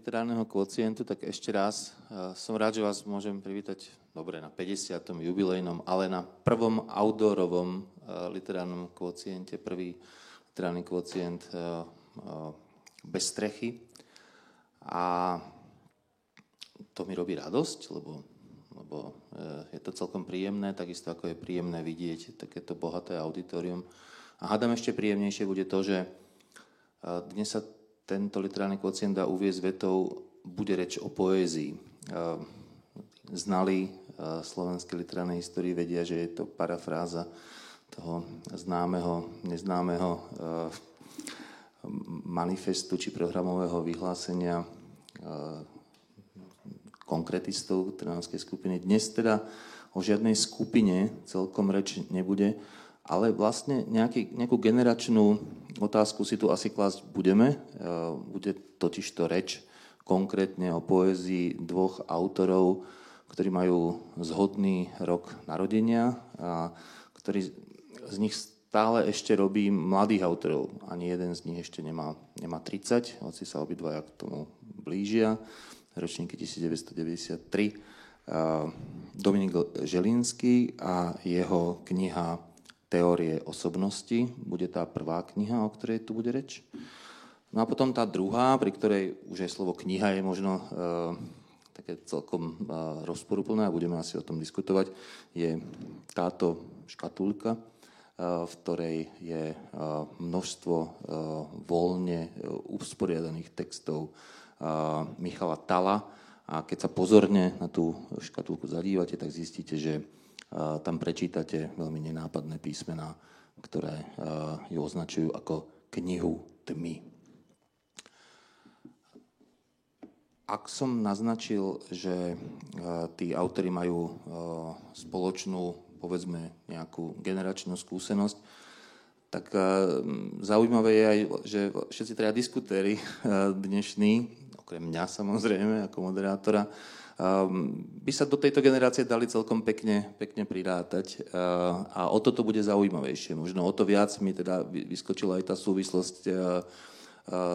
literárneho kvocientu, tak ešte raz uh, som rád, že vás môžem privítať dobre na 50. jubilejnom, ale na prvom outdoorovom uh, literárnom kvociente, prvý literárny kvocient uh, uh, bez strechy. A to mi robí radosť, lebo, lebo je to celkom príjemné, takisto ako je príjemné vidieť takéto bohaté auditorium. A hádam ešte príjemnejšie bude to, že dnes sa tento literárny kvocient dá uviezť vetou bude reč o poézii. Uh, znali slovenskej literárnej histórii vedia, že je to parafráza toho známeho, neznámeho manifestu či programového vyhlásenia konkretistov Trnavskej skupiny. Dnes teda o žiadnej skupine celkom reč nebude, ale vlastne nejaký, nejakú generačnú otázku si tu asi klásť budeme. Bude totiž to reč konkrétne o poézii dvoch autorov, ktorí majú zhodný rok narodenia a ktorý z nich stále ešte robí mladých autorov. Ani jeden z nich ešte nemá, nemá 30, hoci sa obidvaja k tomu blížia. Ročníky 1993. Dominik Želinský a jeho kniha Teórie osobnosti. Bude tá prvá kniha, o ktorej tu bude reč. No a potom tá druhá, pri ktorej už aj slovo kniha je možno uh, také celkom uh, rozporuplné a budeme asi o tom diskutovať, je táto škatulka, uh, v ktorej je uh, množstvo uh, voľne uh, usporiadaných textov uh, Michala Tala. A keď sa pozorne na tú škatulku zadívate, tak zistíte, že tam prečítate veľmi nenápadné písmená, ktoré ju označujú ako knihu tmy. Ak som naznačil, že tí autory majú spoločnú, povedzme, nejakú generačnú skúsenosť, tak zaujímavé je aj, že všetci teda diskutéri dnešní, okrem mňa samozrejme ako moderátora, by sa do tejto generácie dali celkom pekne, pekne prirátať a o toto bude zaujímavejšie. Možno o to viac mi teda vyskočila aj tá súvislosť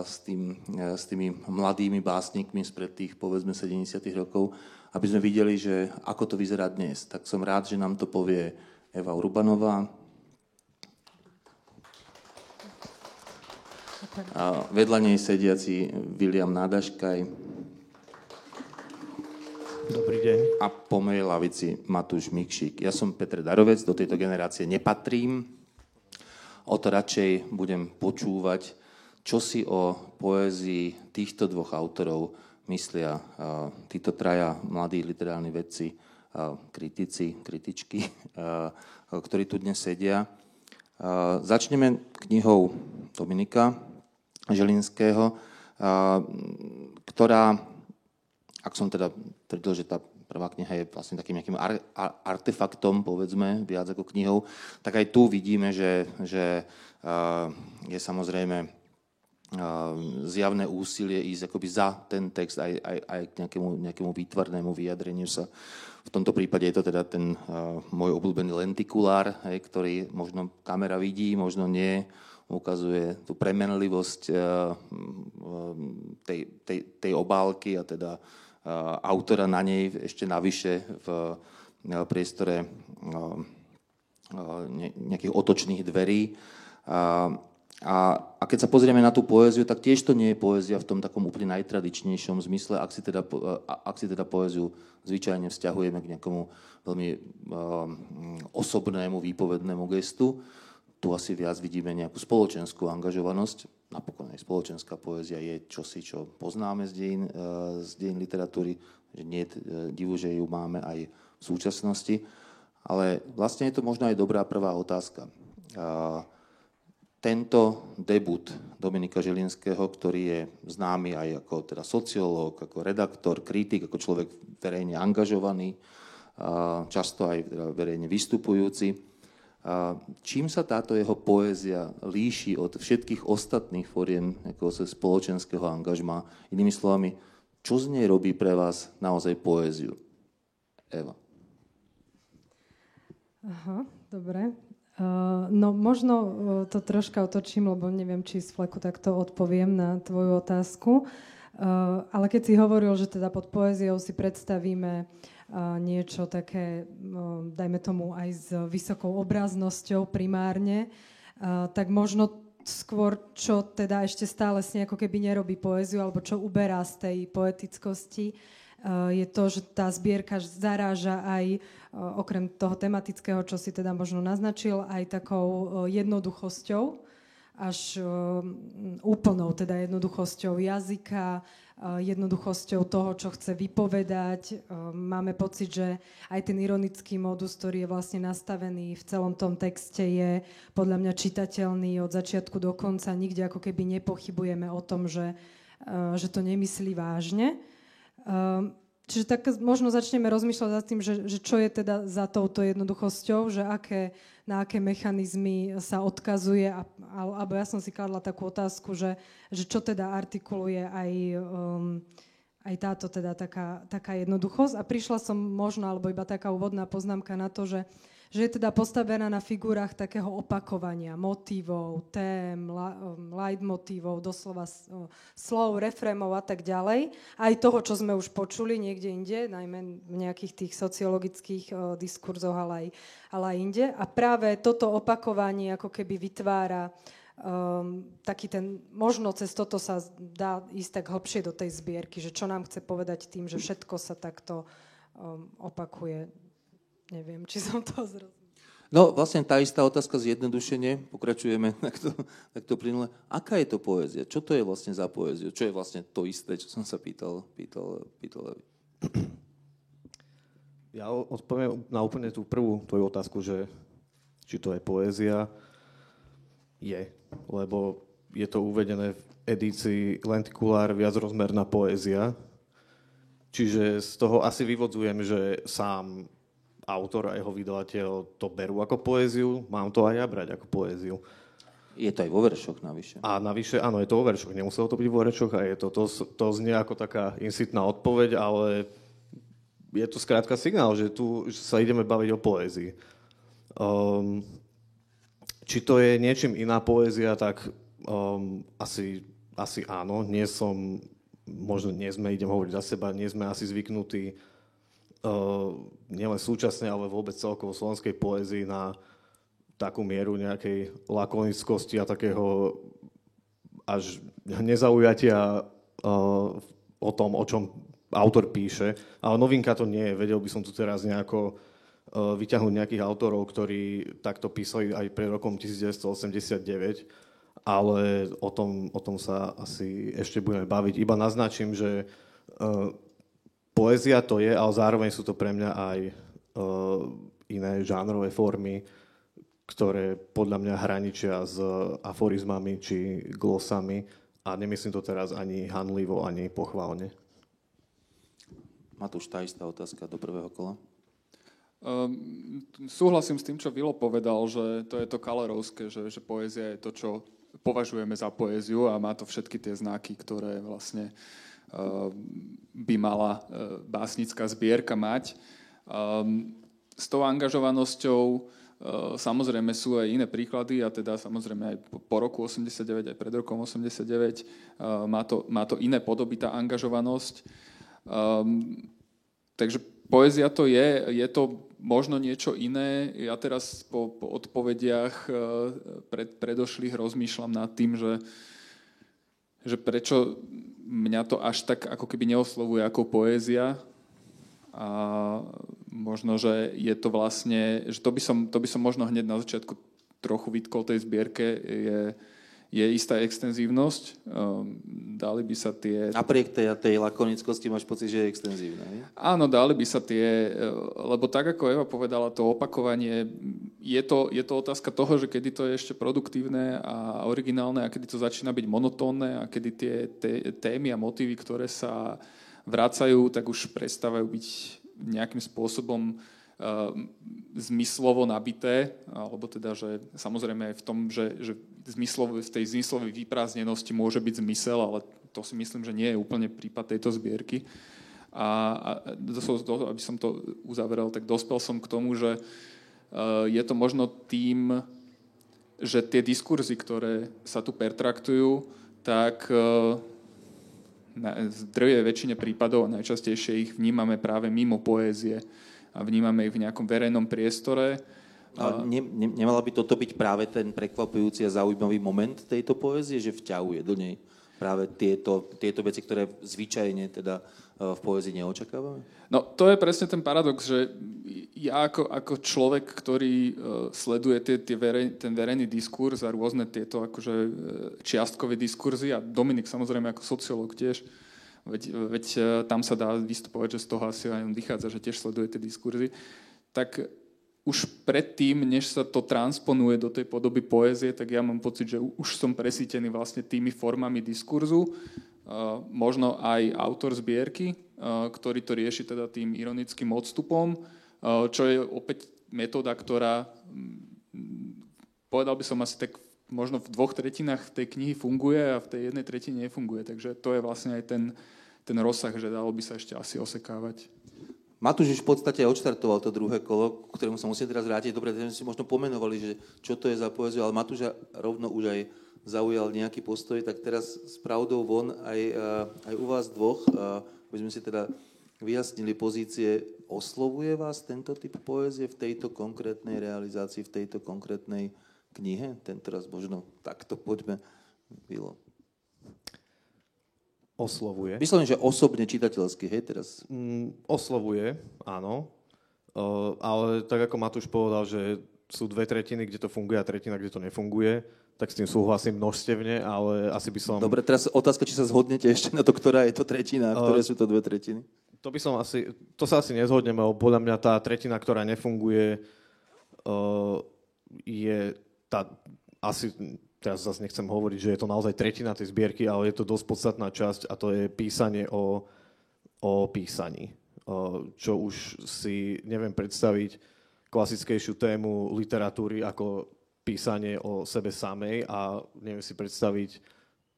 s, tým, s tými mladými básnikmi spred tých povedzme 70 rokov, aby sme videli, že ako to vyzerá dnes. Tak som rád, že nám to povie Eva Urbanová. A vedľa nej sediaci William Nádaškaj. Dobrý deň. A po mojej lavici Matúš Mikšík. Ja som Petr Darovec, do tejto generácie nepatrím. O to radšej budem počúvať čo si o poézii týchto dvoch autorov myslia títo traja mladí literárni vedci, kritici, kritičky, ktorí tu dnes sedia. Začneme knihou Dominika Želinského, ktorá, ak som teda tvrdil, že tá prvá kniha je vlastne takým nejakým artefaktom, povedzme, viac ako knihou, tak aj tu vidíme, že, že je samozrejme zjavné úsilie ísť akoby za ten text aj, aj, aj k nejakému, nejakému výtvarnému vyjadreniu sa. V tomto prípade je to teda ten uh, môj obľúbený lentikulár, hej, ktorý možno kamera vidí, možno nie, ukazuje tú premenlivosť uh, tej, tej, tej obálky a teda uh, autora na nej ešte navyše v uh, priestore uh, nejakých otočných dverí. A, keď sa pozrieme na tú poéziu, tak tiež to nie je poézia v tom takom úplne najtradičnejšom zmysle, ak si teda, ak si teda poéziu zvyčajne vzťahujeme k nejakomu veľmi osobnému, výpovednému gestu. Tu asi viac vidíme nejakú spoločenskú angažovanosť. Napokon aj spoločenská poézia je čosi, čo poznáme z dejín, uh, z dejín literatúry, nie je uh, divu, že ju máme aj v súčasnosti. Ale vlastne je to možno aj dobrá prvá otázka. Uh, tento debut Dominika Žilinského, ktorý je známy aj ako teda sociológ, ako redaktor, kritik, ako človek verejne angažovaný, často aj teda verejne vystupujúci. Čím sa táto jeho poézia líši od všetkých ostatných foriem spoločenského angažma? Inými slovami, čo z nej robí pre vás naozaj poéziu? Eva. Aha, dobre. Uh, no možno uh, to troška otočím, lebo neviem, či z fleku takto odpoviem na tvoju otázku. ale keď si hovoril, že teda pod poéziou si predstavíme niečo také, dajme tomu aj s vysokou obraznosťou primárne, tak možno skôr, čo teda ešte stále si ako keby nerobí poéziu, alebo čo uberá z tej poetickosti, je to, že tá zbierka zaráža aj okrem toho tematického, čo si teda možno naznačil, aj takou jednoduchosťou, až úplnou teda jednoduchosťou jazyka, jednoduchosťou toho, čo chce vypovedať. Máme pocit, že aj ten ironický modus, ktorý je vlastne nastavený v celom tom texte, je podľa mňa čitateľný od začiatku do konca. Nikde ako keby nepochybujeme o tom, že, že to nemyslí vážne. Čiže tak možno začneme rozmýšľať za tým, že, že čo je teda za touto jednoduchosťou, že aké, na aké mechanizmy sa odkazuje, a, alebo ja som si kladla takú otázku, že, že čo teda artikuluje aj, um, aj táto teda taká, taká jednoduchosť. A prišla som možno, alebo iba taká úvodná poznámka na to, že že je teda postavená na figurách takého opakovania, motívov, tém, leitmotívov, doslova slov, refrémov a tak ďalej. Aj toho, čo sme už počuli niekde inde, najmä v nejakých tých sociologických diskurzoch, ale aj, ale aj inde. A práve toto opakovanie ako keby vytvára um, taký ten, možno cez toto sa dá ísť tak hlbšie do tej zbierky, že čo nám chce povedať tým, že všetko sa takto um, opakuje Neviem, či som to zrozumel. No, vlastne tá istá otázka zjednodušenie, pokračujeme takto, takto plynule. Aká je to poézia? Čo to je vlastne za poéziu? Čo je vlastne to isté, čo som sa pýtal, pýtal, pýtal Ja odpoviem na úplne tú prvú tvoju otázku, že či to je poézia. Je, lebo je to uvedené v edícii Lentikulár viacrozmerná poézia. Čiže z toho asi vyvodzujem, že sám autor a jeho vydavateľ to berú ako poéziu, mám to aj ja brať ako poéziu. Je to aj vo veršoch navyše. A navyše, áno, je to vo veršoch. Nemuselo to byť vo veršoch a je to, to, to znie ako taká insitná odpoveď, ale je to skrátka signál, že tu sa ideme baviť o poézii. Um, či to je niečím iná poézia, tak um, asi, asi áno. Nie som, možno nie sme, idem hovoriť za seba, nie sme asi zvyknutí nielen súčasne, ale vôbec celkovo slovenskej poézii na takú mieru nejakej lakonickosti a takého až nezaujatia o tom, o čom autor píše. Ale novinka to nie je. Vedel by som tu teraz nejako vyťahnuť nejakých autorov, ktorí takto písali aj pred rokom 1989, ale o tom, o tom sa asi ešte budeme baviť. Iba naznačím, že poézia to je, ale zároveň sú to pre mňa aj uh, iné žánrové formy, ktoré podľa mňa hraničia s aforizmami či glosami a nemyslím to teraz ani hanlivo, ani pochválne. Matúš, tá istá otázka do prvého kola. Um, súhlasím s tým, čo Vilo povedal, že to je to kalerovské, že, že poézia je to, čo považujeme za poéziu a má to všetky tie znaky, ktoré vlastne uh, by mala e, básnická zbierka mať. Ehm, s tou angažovanosťou e, samozrejme sú aj iné príklady a teda samozrejme aj po roku 89, aj pred rokom 89 e, má to, má to iné podoby tá angažovanosť. Ehm, takže poézia to je, je to možno niečo iné. Ja teraz po, po odpovediach pred, predošlých rozmýšľam nad tým, že, že prečo mňa to až tak ako keby neoslovuje ako poézia. A možno, že je to vlastne, že to by som, to by som možno hneď na začiatku trochu vytkol tej zbierke, je, je istá extenzívnosť. Um, dali by sa tie... Napriek tej, tej lakonickosti máš pocit, že je extenzívna, nie? Áno, dali by sa tie... Eh, lebo tak, ako Eva povedala, to opakovanie, je to, je to otázka toho, že kedy to je ešte produktívne a originálne a kedy to začína byť monotónne a kedy tie, tie témy a motívy, ktoré sa vracajú, tak už prestávajú byť nejakým spôsobom Ehm, zmyslovo nabité, alebo teda, že samozrejme aj v tom, že, že zmyslov, v tej zmyslovej vyprázdnenosti môže byť zmysel, ale to si myslím, že nie je úplne prípad tejto zbierky. A, a aby som to uzaveral, tak dospel som k tomu, že uh, je to možno tým, že tie diskurzy, ktoré sa tu pertraktujú, tak uh, v drvej väčšine prípadov, najčastejšie ich vnímame práve mimo poézie a vnímame ich v nejakom verejnom priestore. A ne, ne, nemala by toto byť práve ten prekvapujúci a zaujímavý moment tejto poézie, že vťahuje do nej práve tieto, tieto veci, ktoré zvyčajne teda e, v poézii neočakávame? No to je presne ten paradox, že ja ako, ako človek, ktorý uh, sleduje tie, tie verej, ten verejný diskurs a rôzne tieto akože uh, čiastkové diskurzy a Dominik samozrejme ako sociológ tiež, veď, veď tam sa dá vystupovať, že z toho asi aj on vychádza, že tiež sleduje tie diskurzy, tak už predtým, než sa to transponuje do tej podoby poézie, tak ja mám pocit, že už som presítený vlastne tými formami diskurzu, uh, možno aj autor zbierky, uh, ktorý to rieši teda tým ironickým odstupom, uh, čo je opäť metóda, ktorá mm, povedal by som asi tak možno v dvoch tretinách tej knihy funguje a v tej jednej tretine nefunguje. Takže to je vlastne aj ten, ten rozsah, že dalo by sa ešte asi osekávať. Matúš už v podstate odštartoval to druhé kolo, k ktorému sa musím teraz vrátiť. Dobre, sme si možno pomenovali, že čo to je za poéziu, ale Matúš rovno už aj zaujal nejaký postoj, tak teraz s pravdou von aj, aj u vás dvoch, aby sme si teda vyjasnili pozície, oslovuje vás tento typ poézie v tejto konkrétnej realizácii, v tejto konkrétnej knihe? Tento raz možno takto poďme, Bilo oslovuje. Myslím, že osobne čitateľsky, hej, teraz? Mm, oslovuje, áno. Uh, ale tak ako Matúš povedal, že sú dve tretiny, kde to funguje a tretina, kde to nefunguje, tak s tým súhlasím množstevne, ale asi by som... Dobre, teraz otázka, či sa zhodnete ešte na to, ktorá je to tretina a ktoré uh, sú to dve tretiny. To by som asi... To sa asi nezhodneme, lebo podľa mňa tá tretina, ktorá nefunguje, uh, je tá, asi teraz zase nechcem hovoriť, že je to naozaj tretina tej zbierky, ale je to dosť podstatná časť a to je písanie o, o písaní. Čo už si neviem predstaviť klasickejšiu tému literatúry ako písanie o sebe samej a neviem si predstaviť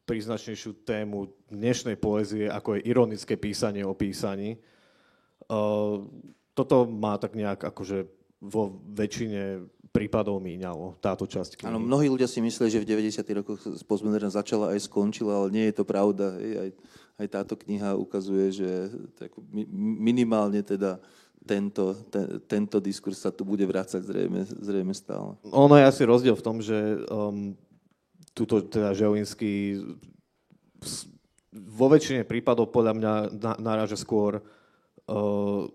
príznačnejšiu tému dnešnej poézie, ako je ironické písanie o písaní. Toto má tak nejak akože vo väčšine prípadov míňalo táto časť knihy. Áno, mnohí ľudia si mysleli, že v 90. rokoch postmoderna začala aj skončila, ale nie je to pravda. Aj, aj táto kniha ukazuje, že tak minimálne teda tento, ten, tento diskurs sa tu bude vrácať zrejme, zrejme stále. Ono je asi rozdiel v tom, že um, tuto teda Želinský vo väčšine prípadov podľa mňa naráža skôr uh,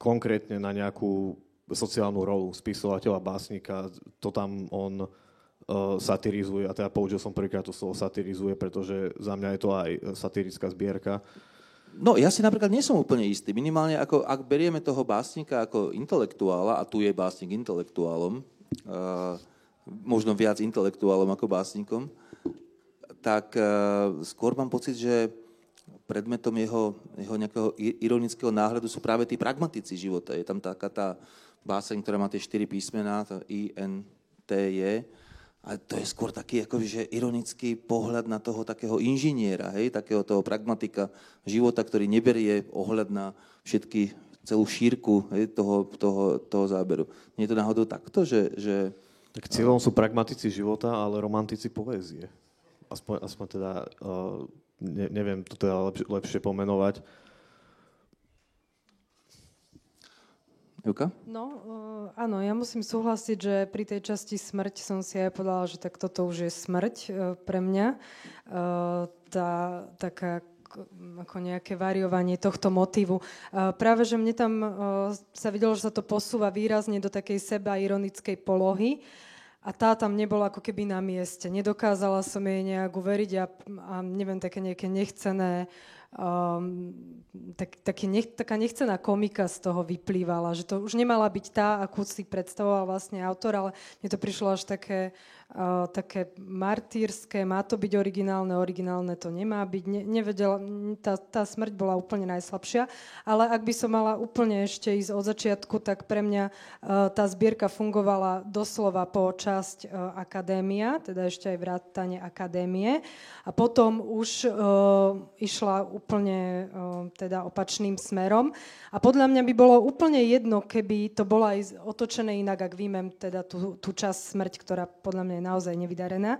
konkrétne na nejakú sociálnu rolu spisovateľa, básnika. To tam on uh, satirizuje, a teda použil som prvýkrát to slovo satirizuje, pretože za mňa je to aj satirická zbierka. No, ja si napríklad nie som úplne istý. Minimálne, ako, ak berieme toho básnika ako intelektuála, a tu je básnik intelektuálom, uh, možno viac intelektuálom ako básnikom, tak uh, skôr mám pocit, že predmetom jeho, jeho nejakého ironického náhľadu sú práve tí pragmatici života. Je tam taká tá báseň, ktorá má tie štyri písmená, to I, N, T, J. A to je skôr taký akoby, že ironický pohľad na toho takého inžiniera, hej, takého toho pragmatika života, ktorý neberie ohľad na všetky, celú šírku hej, toho, toho, toho záberu. Nie je to náhodou takto, že... že tak cieľom sú pragmatici života, ale romantici poézie. Aspoň, aspoň teda, uh, ne, neviem to teda lepšie, lepšie pomenovať. Juka? No, uh, áno, ja musím súhlasiť, že pri tej časti smrť som si aj povedala, že tak toto už je smrť uh, pre mňa. Uh, tá taká ako nejaké variovanie tohto motívu. Práve, že mne tam sa videlo, že sa to posúva výrazne do takej seba ironickej polohy a tá tam nebola ako keby na mieste. Nedokázala som jej nejak uveriť a, a neviem, také nejaké nechcené uh, um, tak, taký nech, taká nechcená komika z toho vyplývala, že to už nemala byť tá, akú si predstavoval vlastne autor, ale mne to prišlo až také také martýrske, má to byť originálne, originálne to nemá byť. Ne, nevedela, tá, tá smrť bola úplne najslabšia, ale ak by som mala úplne ešte ísť od začiatku, tak pre mňa uh, tá zbierka fungovala doslova po časť uh, akadémia, teda ešte aj vrátanie akadémie a potom už uh, išla úplne uh, teda opačným smerom a podľa mňa by bolo úplne jedno, keby to bolo aj otočené inak, ak výjmem teda tú, tú časť smrť, ktorá podľa mňa naozaj nevydarená.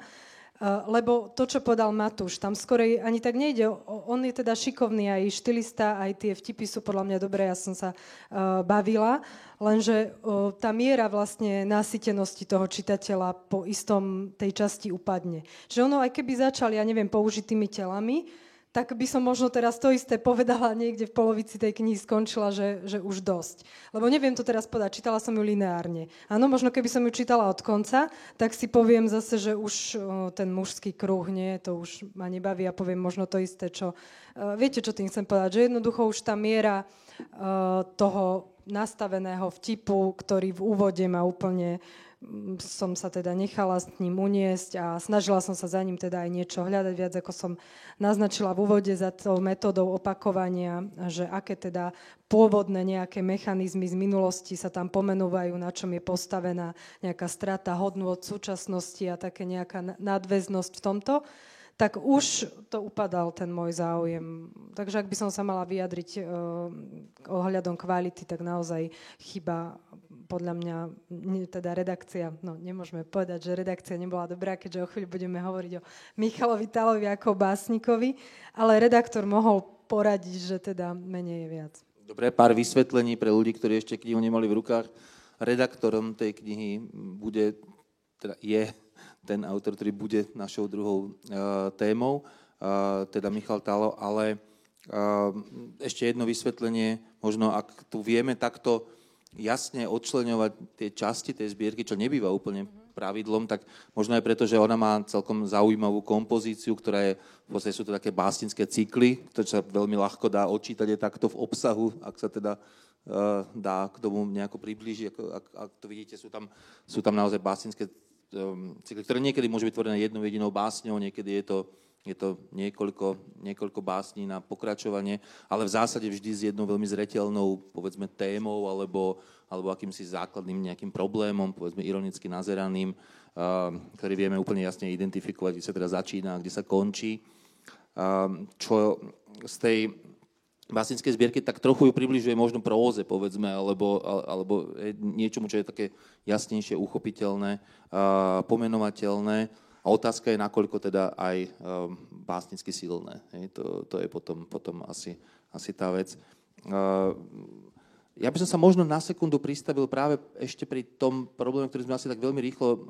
lebo to, čo podal Matúš, tam skorej ani tak nejde. On je teda šikovný aj štilista, aj tie vtipy sú podľa mňa dobré, ja som sa uh, bavila, lenže uh, tá miera vlastne násytenosti toho čitateľa po istom tej časti upadne. Že ono, aj keby začal, ja neviem, použitými telami, tak by som možno teraz to isté povedala niekde v polovici tej knihy skončila, že, že už dosť. Lebo neviem to teraz podať, čítala som ju lineárne. Áno, možno keby som ju čítala od konca, tak si poviem zase, že už o, ten mužský kruh, nie, to už ma nebaví a poviem možno to isté, čo... Uh, viete, čo tým chcem povedať? Že jednoducho už tá miera uh, toho nastaveného vtipu, ktorý v úvode ma úplne som sa teda nechala s ním uniesť a snažila som sa za ním teda aj niečo hľadať viac, ako som naznačila v úvode za tou metodou opakovania, že aké teda pôvodné nejaké mechanizmy z minulosti sa tam pomenúvajú, na čom je postavená nejaká strata hodnú od súčasnosti a také nejaká nadväznosť v tomto tak už to upadal ten môj záujem. Takže ak by som sa mala vyjadriť uh, ohľadom kvality, tak naozaj chyba podľa mňa, teda redakcia, no nemôžeme povedať, že redakcia nebola dobrá, keďže o chvíľu budeme hovoriť o Michalovi Talovi ako básnikovi, ale redaktor mohol poradiť, že teda menej je viac. Dobre, pár vysvetlení pre ľudí, ktorí ešte knihu nemali v rukách. Redaktorom tej knihy bude, teda je ten autor, ktorý bude našou druhou uh, témou, uh, teda Michal Talo, ale uh, ešte jedno vysvetlenie, možno ak tu vieme takto jasne odčleňovať tie časti tej zbierky, čo nebýva úplne pravidlom, tak možno aj preto, že ona má celkom zaujímavú kompozíciu, ktorá je, v podstate sú to také básnické cykly, ktoré sa veľmi ľahko dá odčítať aj takto v obsahu, ak sa teda dá k tomu nejako priblížiť. Ako, ak, ak to vidíte, sú tam, sú tam naozaj básnické cykly, ktoré niekedy môžu byť tvorené jednou jedinou básňou, niekedy je to je to niekoľko, niekoľko básní na pokračovanie, ale v zásade vždy s jednou veľmi zretelnou, povedzme, témou alebo, alebo akýmsi základným nejakým problémom, povedzme, ironicky nazeraným, uh, ktorý vieme úplne jasne identifikovať, kde sa teda začína, kde sa končí. Uh, čo z tej básnickej zbierky tak trochu ju približuje možno próze, povedzme, alebo, alebo niečomu, čo je také jasnejšie, uchopiteľné, pomenovateľné a otázka je, nakoľko teda aj um, básnicky silné. To, to je potom, potom asi, asi tá vec. Uh, ja by som sa možno na sekundu pristavil práve ešte pri tom probléme, ktorý sme asi tak veľmi rýchlo um,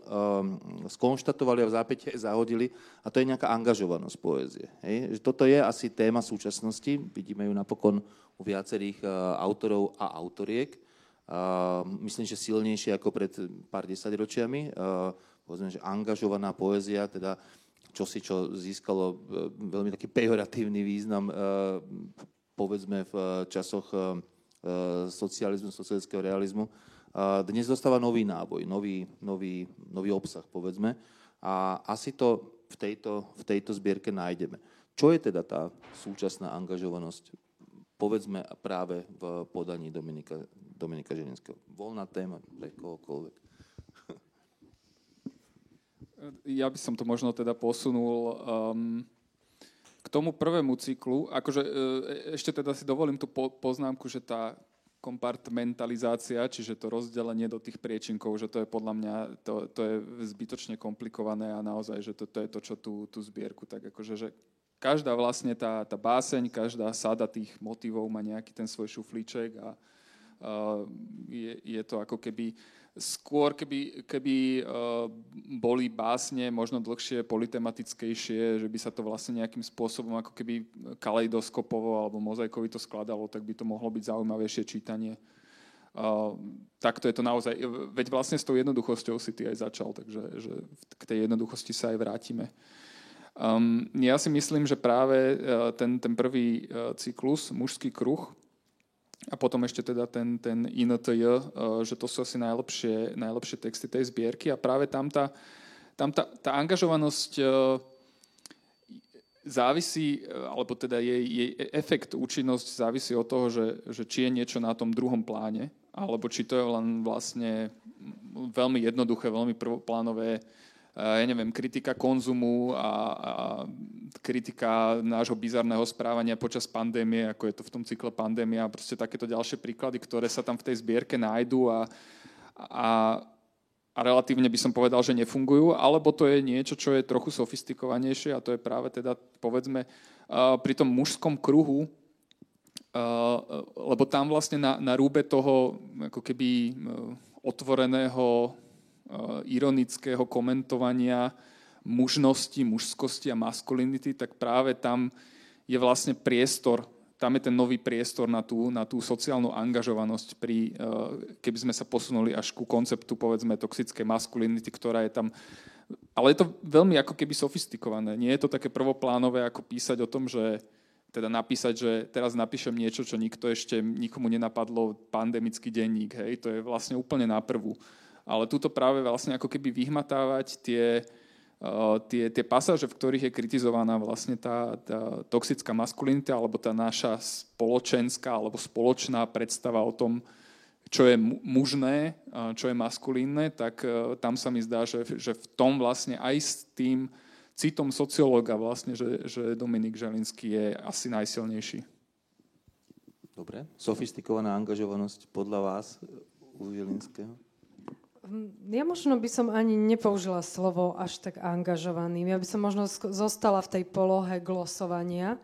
skonštatovali a v zápäte zahodili, a to je nejaká angažovanosť poézie. Hej? Že toto je asi téma súčasnosti, vidíme ju napokon u viacerých uh, autorov a autoriek. Uh, myslím, že silnejšie ako pred pár desaťročiami. Uh, povedzme, že angažovaná poézia, teda čosi, čo získalo e, veľmi taký pejoratívny význam, e, povedzme v časoch e, socializmu, socialistického realizmu, dnes dostáva nový náboj, nový, nový, nový obsah, povedzme. A asi to v tejto, v tejto zbierke nájdeme. Čo je teda tá súčasná angažovanosť, povedzme práve v podaní Dominika, Dominika Ženinského? Voľná téma pre kohokoľvek ja by som to možno teda posunul um, tomu prvému cyklu. Akože e, ešte teda si dovolím tú po, poznámku, že tá kompartmentalizácia, čiže to rozdelenie do tých priečinkov, že to je podľa mňa, to, to je zbytočne komplikované a naozaj, že to, to je to, čo tú, tú zbierku, tak akože, že každá vlastne tá, tá báseň, každá sada tých motivov má nejaký ten svoj šuflíček a uh, je, je to ako keby uh, skôr keby, keby uh, boli básne možno dlhšie, politematickejšie, že by sa to vlastne nejakým spôsobom ako keby kaleidoskopovo alebo mozaikovi to skladalo, tak by to mohlo byť zaujímavejšie čítanie. Uh, takto je to naozaj, veď vlastne s tou jednoduchosťou si ty aj začal, takže že k tej jednoduchosti sa aj vrátime. Um, ja si myslím, že práve uh, ten, ten prvý cyklus, mužský kruh, a potom ešte teda ten, ten INTJ, eh, že to sú asi najlepšie, najlepšie texty tej zbierky. A práve tam tá, tam tá, tá angažovanosť eh, závisí, eh, alebo teda jej, jej efekt, účinnosť závisí od toho, že, že či je niečo na tom druhom pláne, alebo či to je len vlastne veľmi jednoduché, veľmi prvoplánové ja neviem, kritika konzumu a, a kritika nášho bizarného správania počas pandémie, ako je to v tom cykle pandémia proste takéto ďalšie príklady, ktoré sa tam v tej zbierke nájdú a, a, a relatívne by som povedal, že nefungujú, alebo to je niečo, čo je trochu sofistikovanejšie a to je práve teda, povedzme, pri tom mužskom kruhu, lebo tam vlastne na, na rúbe toho ako keby otvoreného ironického komentovania mužnosti, mužskosti a maskulinity, tak práve tam je vlastne priestor tam je ten nový priestor na tú, na tú sociálnu angažovanosť, pri, eh, keby sme sa posunuli až ku konceptu, povedzme, toxickej maskulinity, ktorá je tam... Ale je to veľmi ako keby sofistikované. Nie je to také prvoplánové, ako písať o tom, že teda napísať, že teraz napíšem niečo, čo nikto ešte nikomu nenapadlo, pandemický denník, hej, to je vlastne úplne na prvú. Ale túto práve vlastne ako keby vyhmatávať tie, Eh, tie, tie pasáže, v ktorých je kritizovaná vlastne tá, tá toxická maskulinita alebo tá naša spoločenská alebo spoločná predstava o tom, čo je mužné, čo je maskulínne, tak eh, tam sa mi zdá, že, že v tom vlastne aj s tým citom sociológa vlastne, že, že Dominik Želinský je asi najsilnejší. Dobre. Sofistikovaná angažovanosť podľa vás u Želinského? Ja možno by som ani nepoužila slovo až tak angažovaný. Ja by som možno zostala v tej polohe glosovania,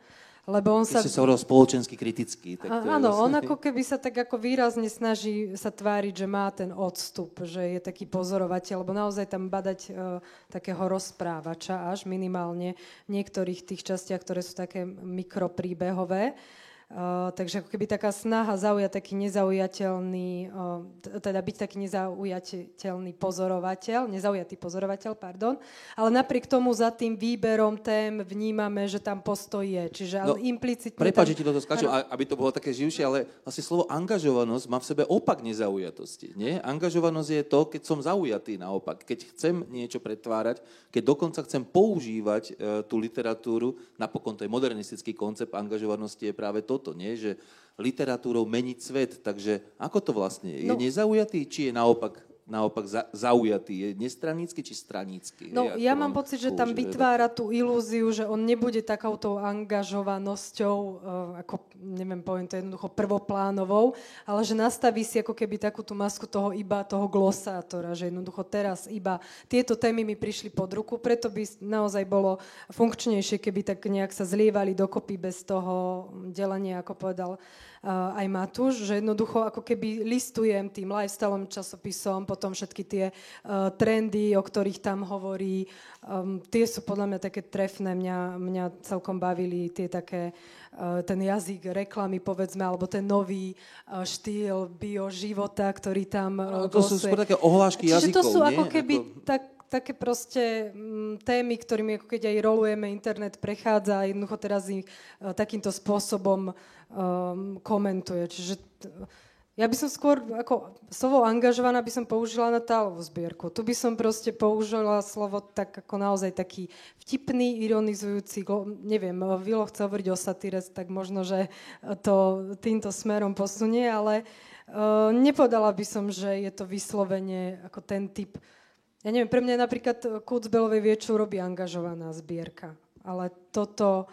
lebo on sa... Keď sa hovoril spoločensky kritický. Tak to áno, vlastne... on ako keby sa tak ako výrazne snaží sa tváriť, že má ten odstup, že je taký pozorovateľ, lebo naozaj tam badať uh, takého rozprávača až minimálne v niektorých tých častiach, ktoré sú také mikropríbehové. Uh, takže ako keby taká snaha zaujať taký nezaujateľný, uh, teda byť taký nezaujateľný pozorovateľ, nezaujatý pozorovateľ, pardon, ale napriek tomu za tým výberom tém vnímame, že tam postoj je, čiže no, implicitne... Prepač, tam... že ti toto skáču, aby to bolo také živšie, ale vlastne slovo angažovanosť má v sebe opak nezaujatosti, nie? Angažovanosť je to, keď som zaujatý naopak, keď chcem niečo pretvárať, keď dokonca chcem používať uh, tú literatúru, napokon to je modernistický koncept angažovanosti, je práve to, toto, nie? že literatúrou meniť svet. Takže ako to vlastne je? Je no, nezaujatý, či je naopak naopak za, zaujatý? Je nestranícky či stranícky? No, ja mám pocit, že tam vytvára tú ilúziu, že on nebude takouto angažovanosťou, uh, ako, neviem, poviem to jednoducho prvoplánovou, ale že nastaví si ako keby takú tú masku toho iba toho glosátora, že jednoducho teraz iba tieto témy mi prišli pod ruku, preto by naozaj bolo funkčnejšie, keby tak nejak sa zlievali dokopy bez toho delenia, ako povedal aj Matúš, že jednoducho ako keby listujem tým lifestyle časopisom, potom všetky tie uh, trendy, o ktorých tam hovorí, um, tie sú podľa mňa také trefné, mňa, mňa celkom bavili tie také, uh, ten jazyk reklamy, povedzme, alebo ten nový uh, štýl bioživota, ktorý tam uh, no, To sú skôr také ohlášky Čiže jazykov, to sú nie? ako keby ako... tak také proste mm, témy, ktorými ako keď aj rolujeme, internet prechádza a jednoducho teraz ich uh, takýmto spôsobom um, komentuje. Čiže t- ja by som skôr, ako slovo angažovaná by som použila na tálovú zbierku. Tu by som proste použila slovo tak ako naozaj taký vtipný, ironizujúci, neviem, Vilo chce hovoriť o satíre, tak možno, že to týmto smerom posunie, ale uh, nepovedala by som, že je to vyslovene ako ten typ. Ja neviem, pre mňa napríklad Kucbelovej vieču robí angažovaná zbierka, ale toto...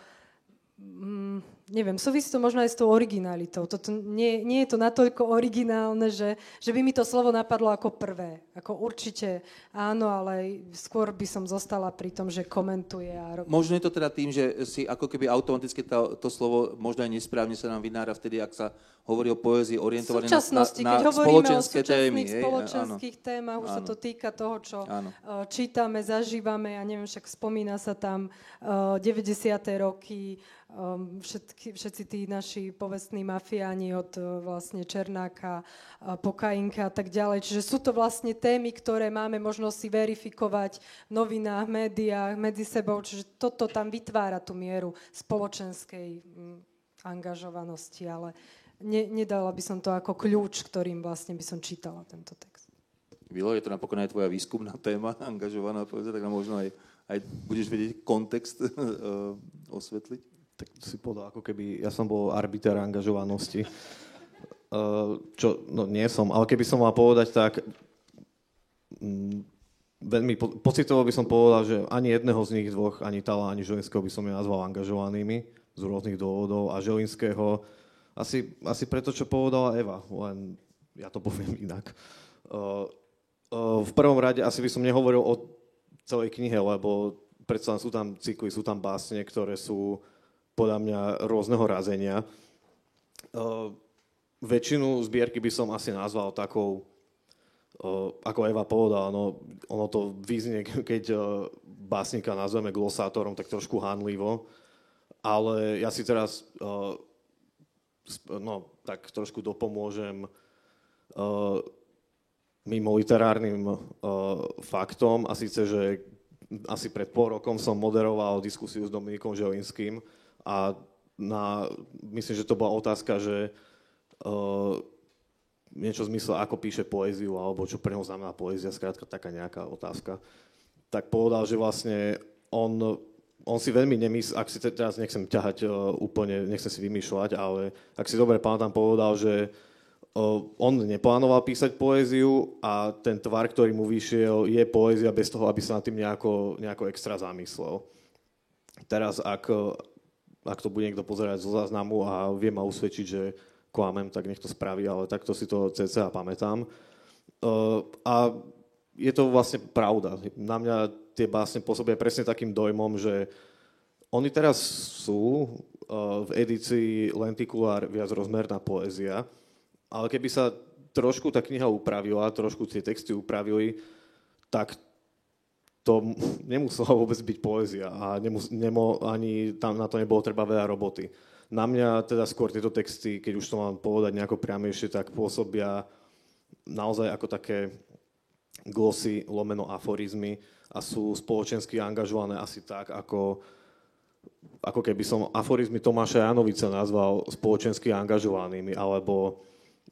Mm, neviem, súvisí to možno aj s tou originalitou. Toto nie, nie je to natoľko originálne, že, že by mi to slovo napadlo ako prvé. Ako určite áno, ale skôr by som zostala pri tom, že komentuje. A robí. Možno je to teda tým, že si ako keby automaticky to, to slovo možno aj nesprávne sa nám vynára vtedy, ak sa hovorí o poézii orientované na, na, na keď spoločenské o témy. spoločenských hej? témach, už áno. sa to týka toho, čo áno. Eh, čítame, zažívame, ja neviem, však spomína sa tam uh, eh, 90. roky, um, všetky, všetci tí naši povestní mafiáni od uh, vlastne Černáka, uh, Pokajinka a tak ďalej. Čiže sú to vlastne témy, ktoré máme možnosť si verifikovať v novinách, médiách, medzi sebou. Čiže toto tam vytvára tú mieru spoločenskej angažovanosti, ale ne, nedala by som to ako kľúč, ktorým vlastne by som čítala tento text. Vilo, je to napokon aj tvoja výskumná téma, angažovaná, povedať, tak možno aj, aj budeš vedieť kontext uh, osvetliť? Tak si povedal, ako keby ja som bol arbiter angažovanosti. Uh, čo, no nie som, ale keby som mal povedať, tak mm, veľmi po, pocitovo by som povedal, že ani jedného z nich dvoch, ani Tala, ani Želinského by som nenazval angažovanými z rôznych dôvodov a Želinského asi, asi preto, čo povedala Eva, len ja to poviem inak. Uh, v prvom rade asi by som nehovoril o celej knihe, lebo predsa sú tam cykly, sú tam básne, ktoré sú podľa mňa rôzneho razenia. Väčšinu zbierky by som asi nazval takou, ako Eva povedala, no, ono to vyznie, keď básnika nazveme glosátorom, tak trošku hanlivo, ale ja si teraz no, tak trošku dopomôžem uh, mimo literárnym uh, faktom. A síce, že asi pred pol rokom som moderoval diskusiu s Dominikom Želinským a na, myslím, že to bola otázka, že uh, niečo zmysle, ako píše poéziu, alebo čo pre neho znamená poézia, skrátka taká nejaká otázka. Tak povedal, že vlastne on on si veľmi nemyslí, ak si teraz nechcem ťahať uh, úplne, nechcem si vymýšľať, ale ak si dobre pamätám, povedal, že uh, on neplánoval písať poéziu a ten tvar, ktorý mu vyšiel, je poézia bez toho, aby sa nad tým nejako, nejako extra zamyslel. Teraz, ak, ak to bude niekto pozerať zo záznamu a vie ma usvedčiť, že klamem, tak nech to spraví, ale takto si to cca pamätám. Uh, a je to vlastne pravda. Na mňa tie básne pôsobia presne takým dojmom, že oni teraz sú uh, v edícii Lentikulár viac rozmerná poézia, ale keby sa trošku tá kniha upravila, trošku tie texty upravili, tak to nemuselo vôbec byť poézia a nemus, nemo, ani tam na to nebolo treba veľa roboty. Na mňa teda skôr tieto texty, keď už to mám povedať nejako priamejšie, tak pôsobia naozaj ako také glosy lomeno aforizmy a sú spoločensky angažované asi tak, ako, ako keby som aforizmy Tomáša Janovica nazval spoločensky angažovanými, alebo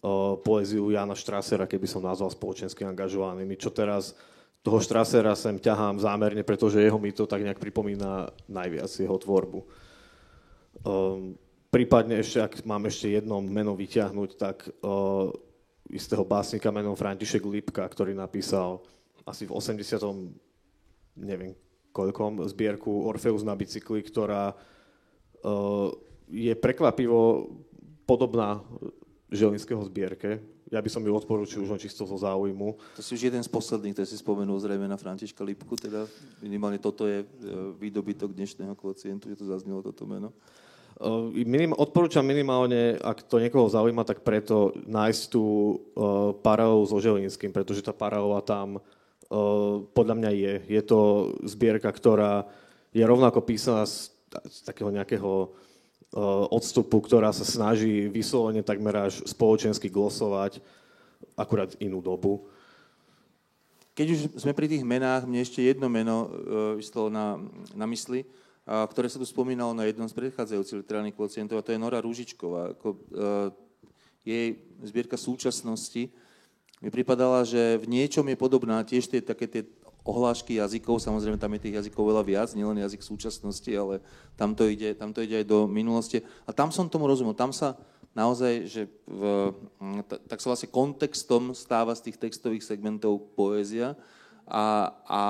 uh, poéziu Jana Štrasera, keby som nazval spoločensky angažovanými, čo teraz toho Štrasera sem ťahám zámerne, pretože jeho mi to tak nejak pripomína najviac jeho tvorbu. Um, prípadne ešte, ak mám ešte jedno meno vyťahnuť, tak uh, istého básnika menom František Lipka, ktorý napísal asi v 80. neviem koľkom zbierku Orfeus na bicykli, ktorá uh, je prekvapivo podobná Želinského zbierke. Ja by som ju odporúčil už čisto zo záujmu. To si už jeden z posledných, ktorý si spomenul zrejme na Františka Lipku, teda minimálne toto je e, výdobytok dnešného kvocientu, že to zaznelo toto meno. Uh, minim, odporúčam minimálne, ak to niekoho zaujíma, tak preto nájsť tú uh, paralelu so Želinským, pretože tá paralela tam uh, podľa mňa je. Je to zbierka, ktorá je rovnako písaná z, z takého nejakého odstupu, ktorá sa snaží vyslovene takmer až spoločensky glosovať akurát inú dobu. Keď už sme pri tých menách, mne ešte jedno meno uh, na, na mysli ktoré sa tu spomínalo na jednom z predchádzajúcich literárnych kvocientov, a to je Nora Rúžičková. Ako, uh, jej zbierka súčasnosti mi pripadala, že v niečom je podobná tiež tie také tie ohlášky jazykov, samozrejme tam je tých jazykov veľa viac, nielen jazyk súčasnosti, ale tam to ide, tam to ide aj do minulosti. A tam som tomu rozumel, tam sa naozaj, že v, tak sa vlastne kontextom stáva z tých textových segmentov poézia, a, a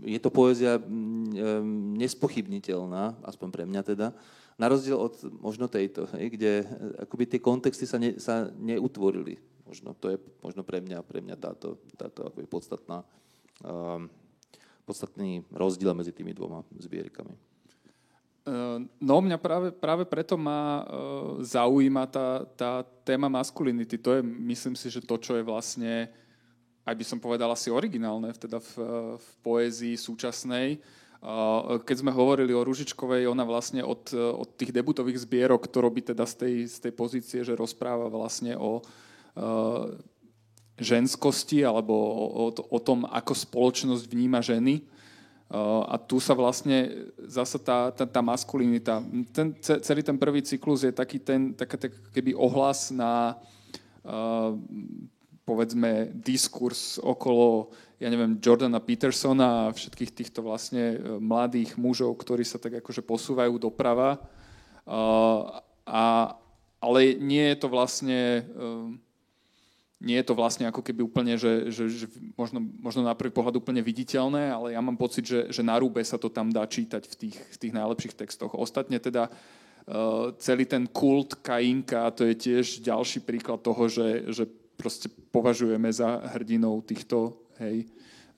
je to poézia mm, nespochybniteľná, aspoň pre mňa teda, na rozdiel od možno tejto, kde akoby tie kontexty sa, ne, sa neutvorili. Možno to je možno pre mňa, pre mňa táto, táto akoby podstatná, podstatný rozdiel medzi tými dvoma zbierkami. Ehm, no, mňa práve, práve preto ma uh, zaujíma tá, tá téma maskulinity. To je, myslím si, že to, čo je vlastne aj by som povedal asi originálne teda v, v poézii súčasnej. Keď sme hovorili o Ružičkovej, ona vlastne od, od tých debutových zbierok to robí teda z tej, z tej pozície, že rozpráva vlastne o ženskosti alebo o, o, tom, ako spoločnosť vníma ženy. Uh, a tu sa vlastne zasa tá, tá, tá maskulinita, ten, celý ten prvý cyklus je taký ten, taký, taký keby ohlas na uh, povedzme diskurs okolo, ja neviem, Jordana Petersona a všetkých týchto vlastne e, mladých mužov, ktorí sa tak akože posúvajú doprava. A, ale nie je to vlastne e, nie je to vlastne ako keby úplne, že, že, že možno, možno na prvý pohľad úplne viditeľné, ale ja mám pocit, že, že na rúbe sa to tam dá čítať v tých, v tých najlepších textoch. Ostatne teda uh, celý ten kult Kainka, to je tiež ďalší príklad toho, že, že proste považujeme za hrdinov týchto, hej,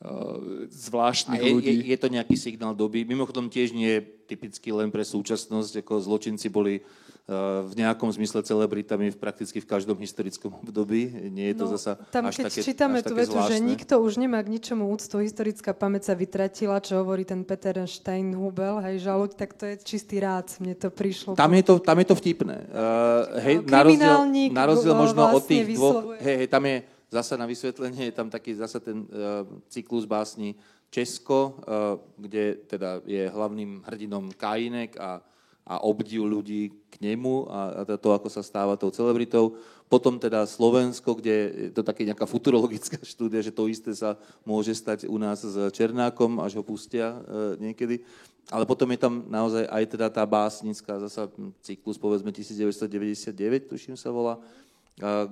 uh, zvláštnych je, ľudí. Je, je to nejaký signál doby. Mimochodom tiež nie je typický len pre súčasnosť, ako zločinci boli v nejakom zmysle celebritami v prakticky v každom historickom období. Nie je to no, zasa tam, až keď také, čítame až tú vetu, zvláštne. že nikto už nemá k ničomu úctu, historická pamäť sa vytratila, čo hovorí ten Peter Steinhubel, hej, žaluť, tak to je čistý rád. Mne to prišlo. Tam je to, tam je to vtipné. Uh, hej, no, na rozdiel, na rozdiel možno vlastne od tých dvoch, hej, hej, tam je zasa na vysvetlenie, je tam taký zasa ten uh, cyklus básni Česko, uh, kde teda je hlavným hrdinom Kajinek a a obdiv ľudí k nemu a, a to, ako sa stáva tou celebritou. Potom teda Slovensko, kde je to také nejaká futurologická štúdia, že to isté sa môže stať u nás s Černákom, až ho pustia e, niekedy. Ale potom je tam naozaj aj teda tá básnická zasa cyklus, povedzme 1999, tuším sa volá, e,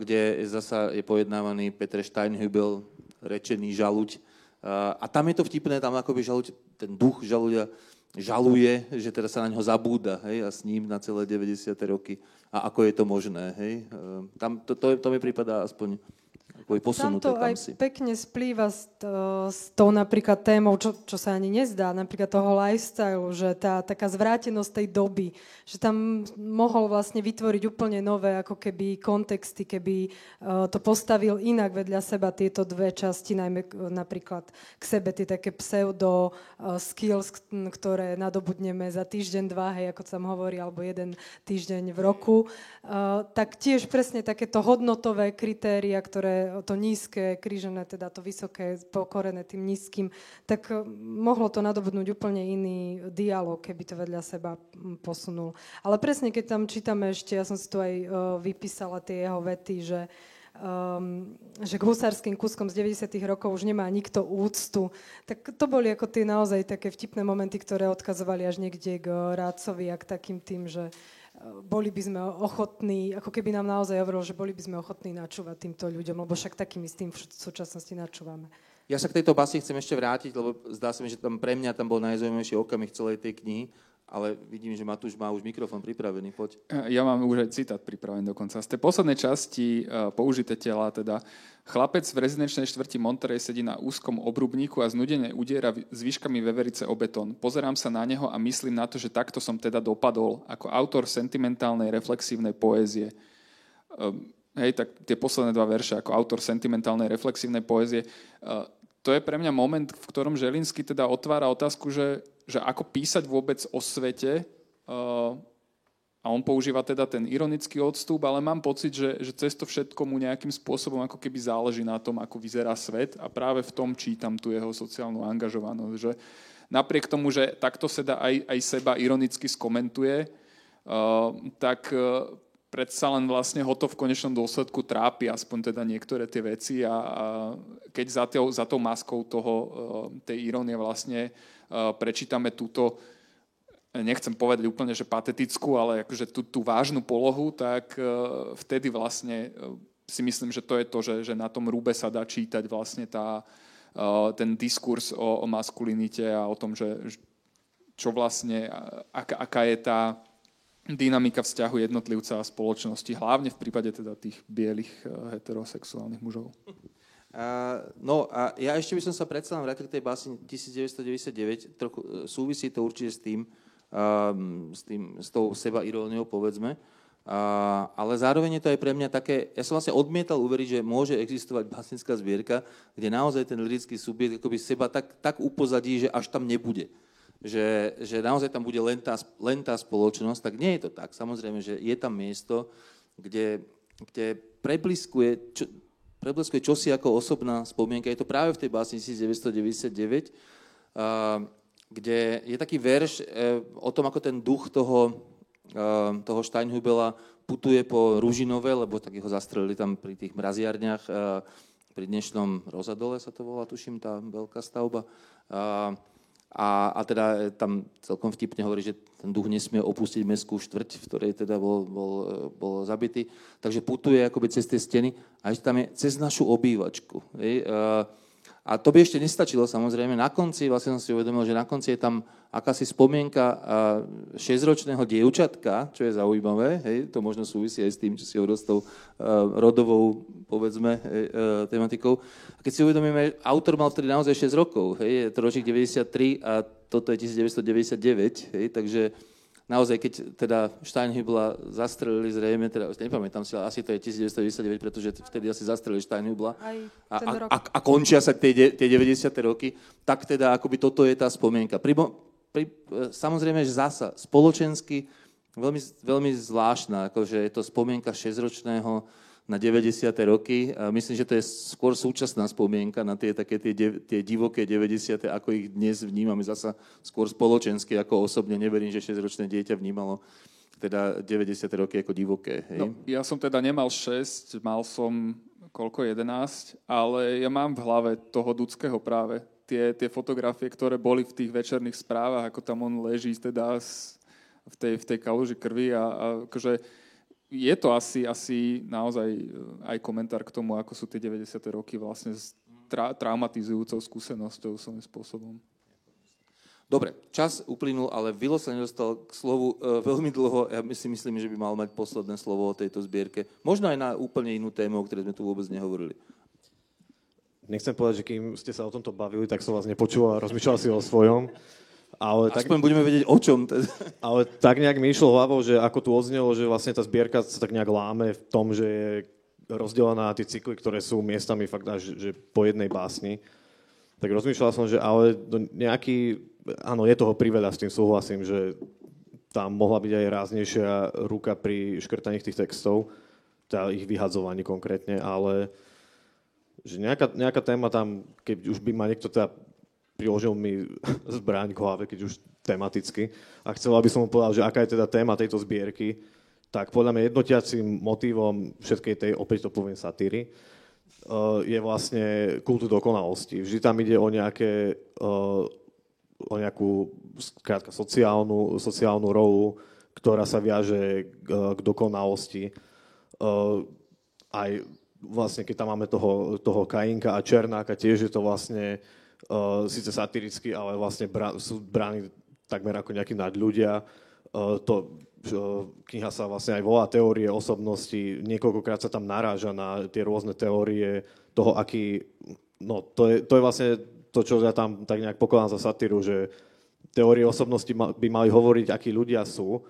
kde zasa je pojednávaný Petr Steinhübel, rečený žaluť. E, a tam je to vtipné, tam akoby žaluť, ten duch žaluďa žaluje, že teda sa na ňo zabúda hej, a s ním na celé 90. roky. A ako je to možné. Hej? Ehm, tam, to, to, to mi prípada aspoň posunuté tam to aj si. pekne splýva s, to, s tou napríklad témou, čo, čo sa ani nezdá, napríklad toho lifestyle, že tá taká zvrátenosť tej doby, že tam mohol vlastne vytvoriť úplne nové ako keby kontexty, keby uh, to postavil inak vedľa seba tieto dve časti, najmä napríklad k sebe tie také pseudo uh, skills, ktoré nadobudneme za týždeň, dva, hej, ako sa hovorí, alebo jeden týždeň v roku, uh, tak tiež presne takéto hodnotové kritéria, ktoré to nízke krížené, teda to vysoké pokorené tým nízkym, tak eh, mohlo to nadobudnúť úplne iný dialog, keby to vedľa seba posunul. Ale presne, keď tam čítame ešte, ja som si tu aj uh, vypísala tie jeho vety, že um, že k husárským kúskom z 90. rokov už nemá nikto úctu. Tak to boli ako tie naozaj také vtipné momenty, ktoré odkazovali až niekde k Rácovi a k takým tým, že boli by sme ochotní, ako keby nám naozaj hovoril, že boli by sme ochotní načúvať týmto ľuďom, lebo však takými s tým v súčasnosti načúvame. Ja sa k tejto básni chcem ešte vrátiť, lebo zdá sa mi, že tam pre mňa tam bol najzaujímavejší okamih celej tej knihy, ale vidím, že Matúš má už mikrofón pripravený, poď. Ja mám už aj citát pripravený dokonca. Z tej poslednej časti uh, použité tela, teda chlapec v rezidenčnej štvrti Monterey sedí na úzkom obrubníku a znudene udiera s výškami veverice o betón. Pozerám sa na neho a myslím na to, že takto som teda dopadol ako autor sentimentálnej reflexívnej poézie. Um, hej, tak tie posledné dva verše ako autor sentimentálnej reflexívnej poézie. Uh, to je pre mňa moment, v ktorom Želinsky teda otvára otázku, že že ako písať vôbec o svete uh, a on používa teda ten ironický odstup, ale mám pocit, že, že cez to všetko mu nejakým spôsobom ako keby záleží na tom, ako vyzerá svet a práve v tom čítam tu jeho sociálnu angažovanosť, že napriek tomu, že takto sa aj, aj seba ironicky skomentuje, uh, tak uh, predsa len vlastne ho to v konečnom dôsledku trápi, aspoň teda niektoré tie veci a, a keď za, tou, za tou maskou toho, uh, tej irónie vlastne prečítame túto, nechcem povedať úplne, že patetickú, ale akože tú, tú vážnu polohu, tak e, vtedy vlastne si myslím, že to je to, že, že na tom rúbe sa dá čítať vlastne tá, ten diskurs o, o maskulinite a o tom, že čo vlastne, aká, aká je tá dynamika vzťahu jednotlivca a spoločnosti, hlavne v prípade teda tých bielých heterosexuálnych mužov. Uh, no a ja ešte by som sa predsa vrátil k tej básni 1999, trochu uh, súvisí to určite s tým, uh, s, tým s tou seba iróniou, povedzme, uh, ale zároveň je to aj pre mňa také, ja som vlastne odmietal uveriť, že môže existovať básnická zbierka, kde naozaj ten lirický subjekt akoby seba tak, tak upozadí, že až tam nebude. Že, že naozaj tam bude len tá, len tá spoločnosť, tak nie je to tak. Samozrejme, že je tam miesto, kde, kde prebliskuje, čo, prebleskuje čosi ako osobná spomienka. Je to práve v tej básni 1999, kde je taký verš e, o tom, ako ten duch toho, toho Steinhubela putuje po Ružinove, lebo tak ho zastrelili tam pri tých mraziarniach, pri dnešnom Rozadole sa to volá, tuším, tá veľká stavba. A, a teda tam celkom vtipne hovorí, že ten duch nesmie opustiť mestskú štvrť, v ktorej teda bol, bol, bol zabitý. Takže putuje akoby cez tie steny a ešte tam je cez našu obývačku. Hej? A to by ešte nestačilo samozrejme. Na konci, vlastne som si uvedomil, že na konci je tam akási spomienka 6-ročného dievčatka, čo je zaujímavé, hej, to možno súvisí aj s tým, čo si hovoril s tou rodovou, povedzme, hej, tematikou. A keď si uvedomíme, autor mal vtedy naozaj 6 rokov, hej, je to ročník 93 a toto je 1999, hej, takže naozaj, keď teda Steinhübla zastrelili zrejme, teda nepamätám si, ale asi to je 1999, pretože vtedy asi zastrelili Steinhübla a, a, a, a končia sa tie, tie 90. roky, tak teda akoby toto je tá spomienka. Pri, pri, samozrejme, že zasa spoločensky veľmi, veľmi zvláštna, akože je to spomienka 6-ročného na 90. roky. A myslím, že to je skôr súčasná spomienka na tie, také tie, tie divoké 90. ako ich dnes vnímame zasa skôr spoločensky ako osobne. Neverím, že 6-ročné dieťa vnímalo teda 90. roky ako divoké. Hej? No, ja som teda nemal 6, mal som koľko, 11, ale ja mám v hlave toho Dudského práve. Tie, tie fotografie, ktoré boli v tých večerných správach, ako tam on leží teda v tej, v tej kaluži krvi a, a akože je to asi, asi naozaj e, aj komentár k tomu, ako sú tie 90. roky vlastne s tra- traumatizujúcou skúsenosťou svojím spôsobom. Dobre, čas uplynul, ale Vilo sa nedostal k slovu e, veľmi dlho. Ja si myslím, že by mal mať posledné slovo o tejto zbierke. Možno aj na úplne inú tému, o ktorej sme tu vôbec nehovorili. Nechcem povedať, že kým ste sa o tomto bavili, tak som vás nepočul a rozmýšľal si o svojom. Ale Aspoň tak, budeme vedieť o čom. Teda. Ale tak nejak mi išlo hlavou, že ako tu odznelo, že vlastne tá zbierka sa tak nejak láme v tom, že je rozdelená na tie cykly, ktoré sú miestami fakt až že po jednej básni. Tak rozmýšľal som, že ale nejaký, áno, je toho priveľa, s tým súhlasím, že tam mohla byť aj ráznejšia ruka pri škrtaní tých textov, teda ich vyhadzovaní konkrétne, ale že nejaká, nejaká téma tam, keď už by ma niekto teda priložil mi zbraň k hlave, keď už tematicky. A chcel, aby som mu povedal, že aká je teda téma tejto zbierky, tak podľa mňa jednotiacím motívom všetkej tej, opäť to poviem, satíry, uh, je vlastne kultu dokonalosti. Vždy tam ide o nejaké, uh, o nejakú skrátka, sociálnu, sociálnu rolu, ktorá sa viaže k, k dokonalosti. Aj vlastne, keď tam máme toho, toho Kajinka a Černáka, tiež je to vlastne síce satiricky, ale vlastne bra- sú brány takmer ako nejakí nadľudia. Uh, to, uh, kniha sa vlastne aj volá teórie osobnosti, niekoľkokrát sa tam naráža na tie rôzne teórie toho, aký... No, to je, to je vlastne to, čo ja tam tak nejak pokladám za satíru, že teórie osobnosti by mali hovoriť, akí ľudia sú,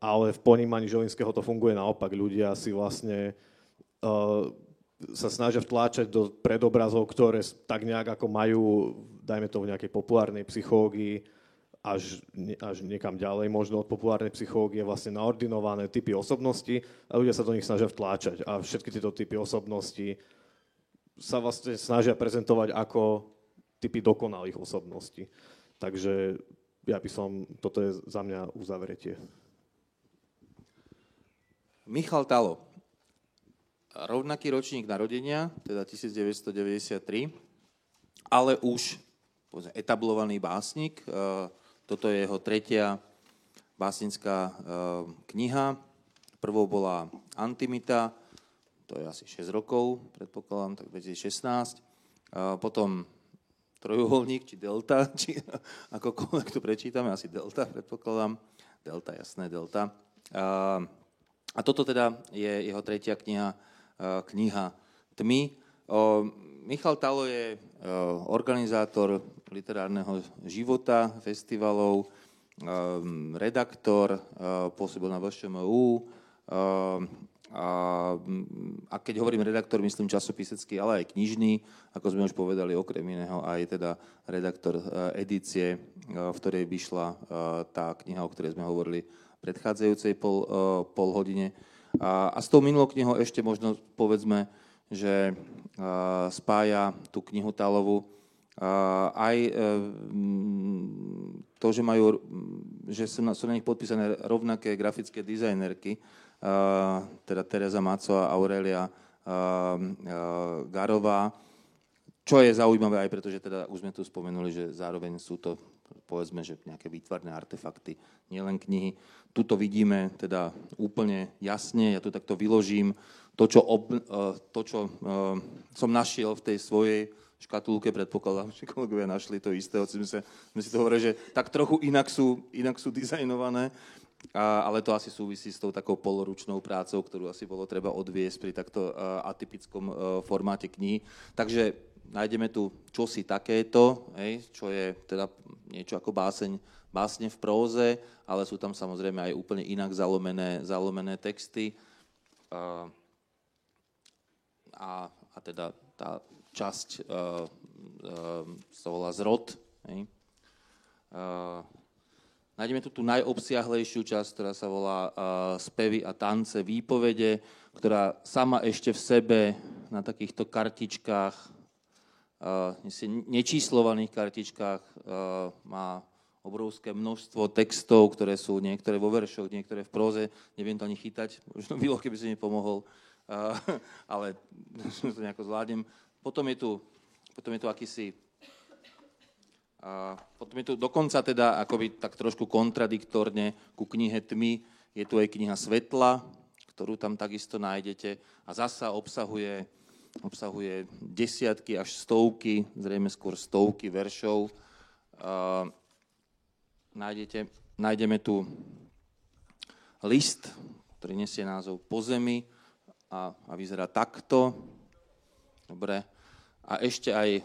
ale v ponímaní Želinského to funguje naopak. Ľudia si vlastne uh, sa snažia vtláčať do predobrazov, ktoré tak nejak ako majú, dajme to v nejakej populárnej psychológii, až, až niekam ďalej možno od populárnej psychológie, vlastne naordinované typy osobnosti a ľudia sa do nich snažia vtláčať. A všetky tieto typy osobností sa vlastne snažia prezentovať ako typy dokonalých osobností. Takže ja by som, toto je za mňa uzavretie. Michal Talo, rovnaký ročník narodenia, teda 1993, ale už etablovaný básnik. E, toto je jeho tretia básnická e, kniha. Prvou bola Antimita, to je asi 6 rokov, predpokladám, tak 2016. E, potom Trojuholník, či Delta, či akokoľvek to prečítame, asi Delta, predpokladám. Delta, jasné, Delta. A toto teda je jeho tretia kniha, kniha Tmy. Michal Talo je organizátor literárneho života, festivalov, redaktor, pôsobil na VŠMU, a keď hovorím redaktor, myslím časopisecký, ale aj knižný, ako sme už povedali, okrem iného aj teda redaktor edície, v ktorej vyšla tá kniha, o ktorej sme hovorili v predchádzajúcej pol, pol hodine. A, a s tou minulou knihou ešte možno povedzme, že spája tú knihu Talovu aj e, to, že majú, že sú na, sú na nich podpísané rovnaké grafické dizajnerky, teda Teresa Maco a Aurelia Garová, čo je zaujímavé aj preto, že teda už sme tu spomenuli, že zároveň sú to povedzme, že nejaké výtvarné artefakty, nielen knihy. Tuto vidíme teda úplne jasne, ja tu takto vyložím to, čo, ob, e, to, čo e, som našiel v tej svojej škatulke, predpokladám, že kolegovia našli to isté, hoci sme, sa, si to hovorili, že tak trochu inak sú, inak sú dizajnované, a, ale to asi súvisí s tou takou poloručnou prácou, ktorú asi bolo treba odviesť pri takto uh, atypickom formáte kníh. Takže nájdeme tu čosi takéto, hej, čo je teda niečo ako báseň, básne v próze, ale sú tam samozrejme aj úplne inak zalomené, zalomené texty. Uh, a, a teda tá časť uh, uh, sa volá zrod. Hej. Uh, nájdeme tu tú najobsiahlejšiu časť, ktorá sa volá uh, spevy a tance, výpovede, ktorá sama ešte v sebe na takýchto kartičkách, nečíslovaných kartičkách uh, má obrovské množstvo textov, ktoré sú niektoré vo veršoch, niektoré v próze. Neviem to ani chytať, možno Vilo, keby si mi pomohol, uh, ale to nejako zvládnem. Potom je tu, potom je tu akýsi potom je tu dokonca teda akoby tak trošku kontradiktorne ku knihe Tmy, je tu aj kniha Svetla, ktorú tam takisto nájdete a zasa obsahuje, obsahuje desiatky až stovky, zrejme skôr stovky veršov. Nájdete, nájdeme tu list, ktorý nesie názov Po zemi a, a vyzerá takto. Dobre. A ešte aj,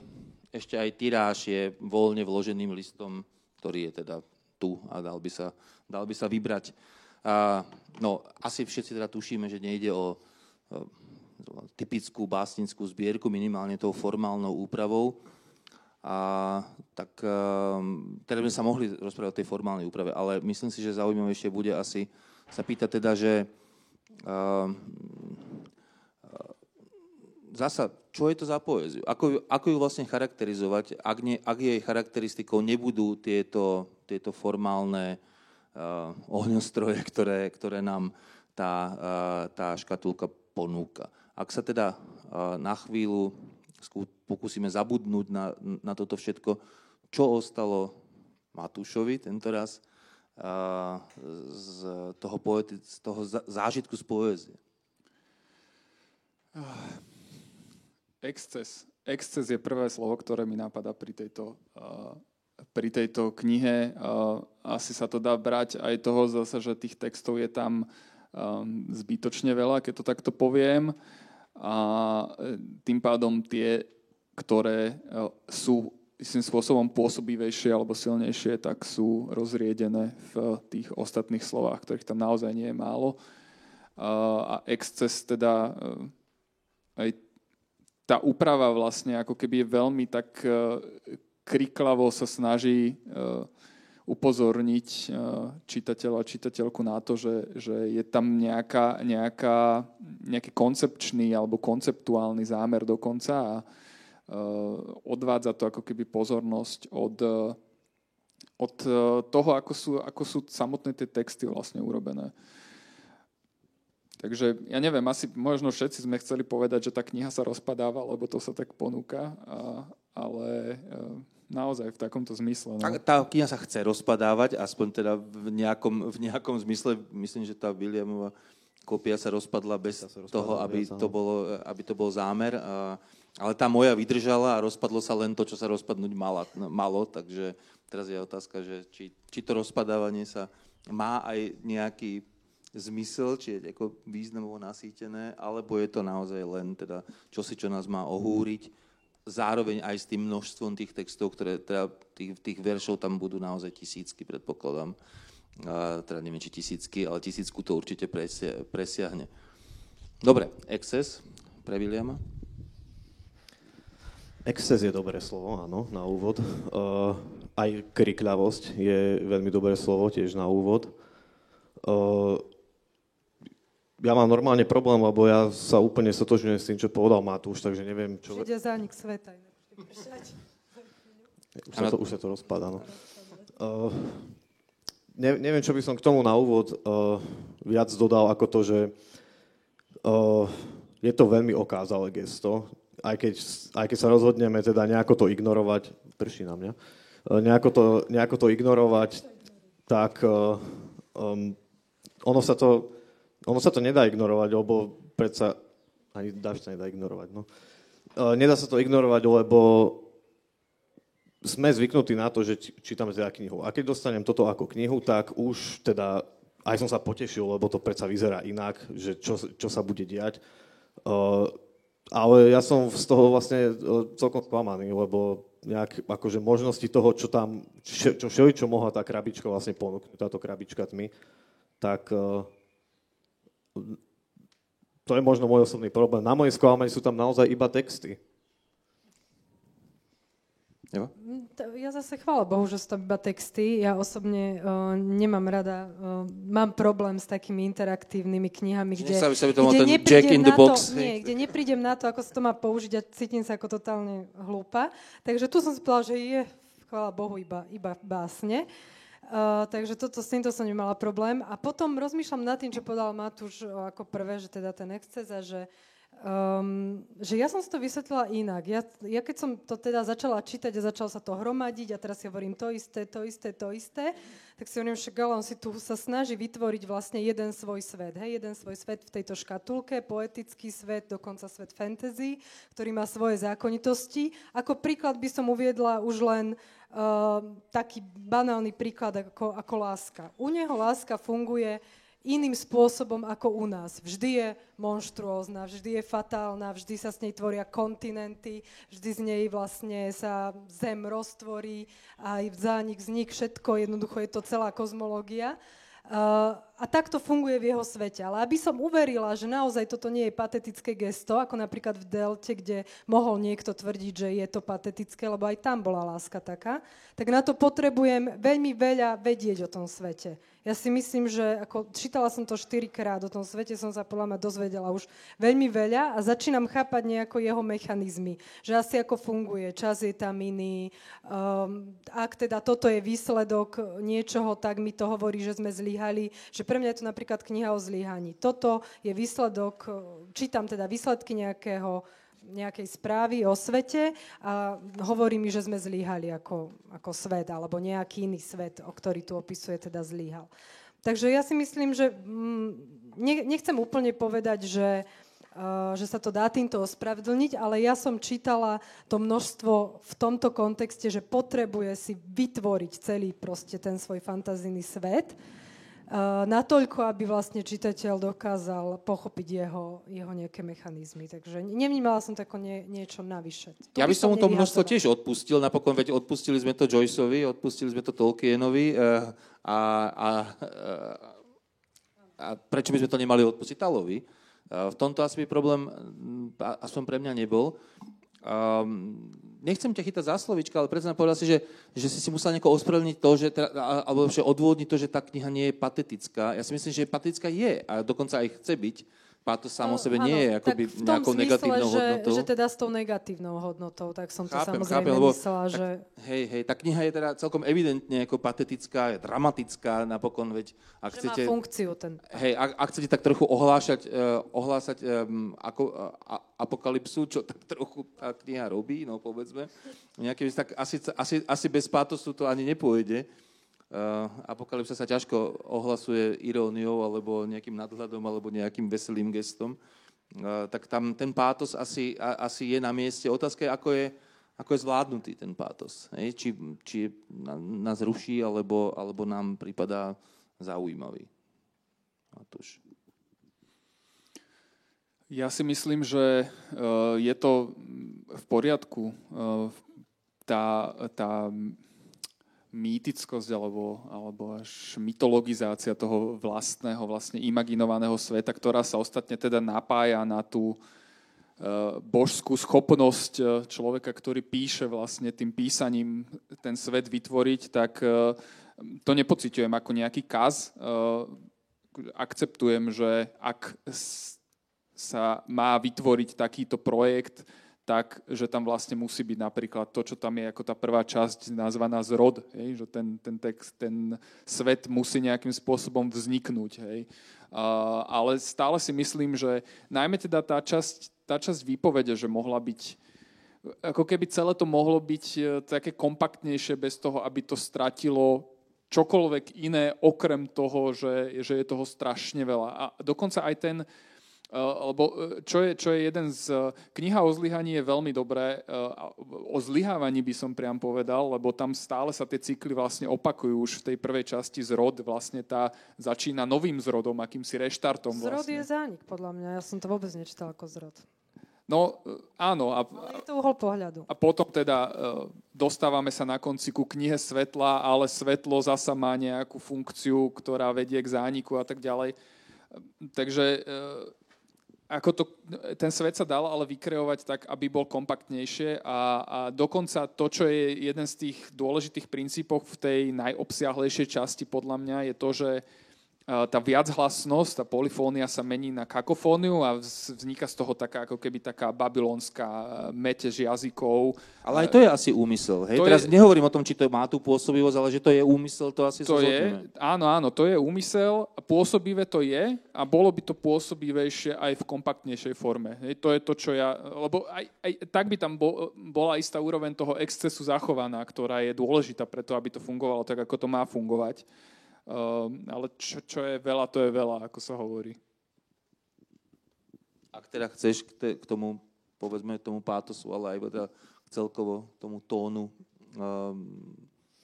ešte aj tiráž je voľne vloženým listom, ktorý je teda tu a dal by sa, dal by sa vybrať. A, no, asi všetci teda tušíme, že nejde o, o typickú básnickú zbierku, minimálne tou formálnou úpravou. A, tak um, teda by sa mohli rozprávať o tej formálnej úprave, ale myslím si, že zaujímavejšie bude asi sa pýtať teda, že um, zasa, čo je to za poéziu? Ako, ako ju vlastne charakterizovať, ak, ne, ak jej charakteristikou nebudú tieto, tieto formálne uh, ohňostroje, ktoré, ktoré nám tá, uh, tá škatulka ponúka. Ak sa teda na chvíľu pokúsime zabudnúť na, na toto všetko, čo ostalo Matúšovi tento raz z toho, poeti- z toho zážitku z poézie? Exces. Exces je prvé slovo, ktoré mi napadá pri tejto, pri tejto knihe. Asi sa to dá brať aj toho zase, že tých textov je tam zbytočne veľa, keď to takto poviem. A e, tým pádom tie, ktoré uh, sú istým spôsobom pôsobivejšie alebo silnejšie, tak sú rozriedené v tých ostatných slovách, ktorých tam naozaj nie je málo. A exces teda aj tá úprava vlastne ako keby je veľmi tak e, kriklavo sa snaží e, upozorniť e, čitateľa a čitateľku na to, že, že je tam nejaká, nejaká, nejaký koncepčný alebo konceptuálny zámer dokonca a odvádza to ako keby pozornosť od, od toho, ako sú, ako sú samotné tie texty vlastne urobené. Takže ja neviem, asi možno všetci sme chceli povedať, že tá kniha sa rozpadáva, lebo to sa tak ponúka, a, ale e, naozaj v takomto zmysle. No. Tá kniha sa chce rozpadávať, aspoň teda v nejakom, v nejakom zmysle. Myslím, že tá Williamová kopia sa rozpadla bez sa rozpadla toho, aby to, bolo, aby to bol zámer. A, ale tá moja vydržala a rozpadlo sa len to, čo sa rozpadnúť mala, malo. Takže teraz je otázka, že či, či to rozpadávanie sa má aj nejaký zmysel, či je ako významovo nasýtené, alebo je to naozaj len teda čosi, čo nás má ohúriť, zároveň aj s tým množstvom tých textov, ktoré teda tých, tých veršov tam budú naozaj tisícky, predpokladám. A, teda neviem, či tisícky, ale tisícku to určite presia, presiahne. Dobre, excess pre Williama? Exces je dobré slovo, áno, na úvod. Uh, aj krikľavosť je veľmi dobré slovo, tiež na úvod. Uh, ja mám normálne problém, lebo ja sa úplne sotožňujem s tým, čo povedal Matúš, takže neviem, čo... Židia zánik sveta. Už sa to, už sa to rozpadá, no. Uh, ne, neviem, čo by som k tomu na úvod uh, viac dodal, ako to, že uh, je to veľmi okázalé gesto, aj keď, aj keď sa rozhodneme teda nejako to ignorovať, prší na mňa, uh, nejako, to, nejako to ignorovať, tak uh, um, ono sa to ono sa to nedá ignorovať, lebo predsa ani David sa nedá ignorovať. No. nedá sa to ignorovať, lebo sme zvyknutí na to, že čítame teda knihu. A keď dostanem toto ako knihu, tak už teda aj som sa potešil, lebo to predsa vyzerá inak, že čo, čo sa bude diať. Uh, ale ja som z toho vlastne celkom sklamaný, lebo nejak akože možnosti toho, čo tam, čo všeli, čo mohla tá krabička vlastne ponúknuť, táto krabička tmy, tak uh, to je možno môj osobný problém. Na mojej sklamanie sú tam naozaj iba texty. Eva? Ja zase chvála Bohu, že sú tam iba texty. Ja osobne uh, nemám rada, uh, mám problém s takými interaktívnymi knihami, kde, sa, kde, box, to, nie, kde neprídem na to, ako sa to má použiť a cítim sa ako totálne hlúpa. Takže tu som si povedala, že je, chvála Bohu, iba, iba básne. Uh, takže toto, s týmto som nemala problém. A potom rozmýšľam nad tým, čo povedal Matúš ako prvé, že teda ten exces a že Um, že ja som si to vysvetlila inak. Ja, ja keď som to teda začala čítať a začala sa to hromadiť a teraz si hovorím to isté, to isté, to isté, tak si hovorím, že on si tu sa snaží vytvoriť vlastne jeden svoj svet. Hej? Jeden svoj svet v tejto škatulke, poetický svet, dokonca svet fantasy, ktorý má svoje zákonitosti. Ako príklad by som uviedla už len uh, taký banálny príklad ako, ako láska. U neho láska funguje iným spôsobom ako u nás. Vždy je monštruózna, vždy je fatálna, vždy sa s nej tvoria kontinenty, vždy z nej vlastne sa zem roztvorí, aj zánik, vznik, všetko, jednoducho je to celá kozmológia. Uh, a takto funguje v jeho svete. Ale aby som uverila, že naozaj toto nie je patetické gesto, ako napríklad v Delte, kde mohol niekto tvrdiť, že je to patetické, lebo aj tam bola láska taká, tak na to potrebujem veľmi veľa vedieť o tom svete. Ja si myslím, že ako čítala som to štyrikrát, o tom svete som sa podľa mňa dozvedela už veľmi veľa a začínam chápať nejako jeho mechanizmy, že asi ako funguje, čas je tam iný, um, ak teda toto je výsledok niečoho, tak mi to hovorí, že sme zlyhali, že pre mňa je to napríklad kniha o zlyhaní. Toto je výsledok, čítam teda výsledky nejakého nejakej správy o svete a hovorí mi, že sme zlíhali ako, ako svet, alebo nejaký iný svet, o ktorý tu opisuje, teda zlíhal. Takže ja si myslím, že mm, nechcem úplne povedať, že, uh, že sa to dá týmto ospravedlniť, ale ja som čítala to množstvo v tomto kontexte, že potrebuje si vytvoriť celý proste ten svoj fantazijný svet natoľko, aby vlastne čitateľ dokázal pochopiť jeho, jeho nejaké mechanizmy. Takže nevnímala som to ako nie, niečo navyše. To ja by som mu to množstvo tiež odpustil, napokon veď odpustili sme to Joyceovi, odpustili sme to Tolkienovi uh, a, a, a prečo by sme to nemali odpustiť Talovi? V tomto asi by problém, aspoň pre mňa nebol. Um, nechcem ťa chytať za slovička, ale predsa povedal si, že, že si si musel nejako ospravedlniť to, že teda, alebo že odvodniť to, že tá kniha nie je patetická. Ja si myslím, že patetická je a dokonca aj chce byť pátos samo o sebe nie je akoby v tom nejakou zmysle, negatívnou že, hodnotou. že teda s tou negatívnou hodnotou, tak som to chápem, samozrejme chápem, lebo, myslela, tak, že... Hej, hej, tá kniha je teda celkom evidentne ako patetická, je dramatická napokon, veď ak že chcete... má funkciu ten... Hej, ak, ak chcete tak trochu ohlášať, uh, ohlásať um, ako, uh, apokalypsu, čo tak trochu tá kniha robí, no povedzme, nejaké, tak asi, asi, asi bez pátosu to ani nepôjde. Uh, apokalypsa sa ťažko ohlasuje iróniou alebo nejakým nadhľadom alebo nejakým veselým gestom. Uh, tak tam ten pátos asi, asi je na mieste. Otázka je, ako je, ako je zvládnutý ten pátos. Hej? Či, či nás ruší, alebo, alebo nám prípada zaujímavý. Matúš. Ja si myslím, že uh, je to v poriadku. Tá, tá mýtickosť alebo, alebo až mytologizácia toho vlastného, vlastne imaginovaného sveta, ktorá sa ostatne teda napája na tú e, božskú schopnosť e, človeka, ktorý píše vlastne tým písaním ten svet vytvoriť, tak e, to nepociťujem ako nejaký kaz. Akceptujem, že ak sa má vytvoriť takýto projekt, tak, že tam vlastne musí byť napríklad to, čo tam je ako tá prvá časť nazvaná zrod, hej, že ten, ten text, ten svet musí nejakým spôsobom vzniknúť. Hej. Uh, ale stále si myslím, že najmä teda tá časť, tá časť výpovede, že mohla byť ako keby celé to mohlo byť e, také kompaktnejšie bez toho, aby to stratilo čokoľvek iné, okrem toho, že, že je toho strašne veľa. A dokonca aj ten, lebo čo je, čo je jeden z... Kniha o zlyhaní je veľmi dobré, o zlyhávaní by som priam povedal, lebo tam stále sa tie cykly vlastne opakujú už v tej prvej časti zrod, vlastne tá začína novým zrodom, akýmsi reštartom. Zrod vlastne. je zánik, podľa mňa. Ja som to vôbec nečítal ako zrod. No áno. A, je to uhol pohľadu. A potom teda dostávame sa na konci ku knihe svetla, ale svetlo zasa má nejakú funkciu, ktorá vedie k zániku a tak ďalej. Takže ako to, ten svet sa dal ale vykreovať tak, aby bol kompaktnejšie a, a dokonca to, čo je jeden z tých dôležitých princípov v tej najobsiahlejšej časti podľa mňa je to, že tá viachlasnosť, tá polifónia sa mení na kakofóniu a vzniká z toho taká ako keby taká babylonská metež jazykov. Ale aj to je asi úmysel. Hej? Teraz je, nehovorím o tom, či to má tú pôsobivosť, ale že to je úmysel, to asi to je, Áno, áno, to je úmysel. Pôsobivé to je a bolo by to pôsobivejšie aj v kompaktnejšej forme. Hej? To je to, čo ja... Lebo aj, aj tak by tam bol, bola istá úroveň toho excesu zachovaná, ktorá je dôležitá preto, aby to fungovalo tak, ako to má fungovať. Um, ale čo, čo je veľa, to je veľa, ako sa hovorí. Ak teda chceš k, te, k tomu, povedzme, tomu pátosu, ale aj teda celkovo tomu tónu, um,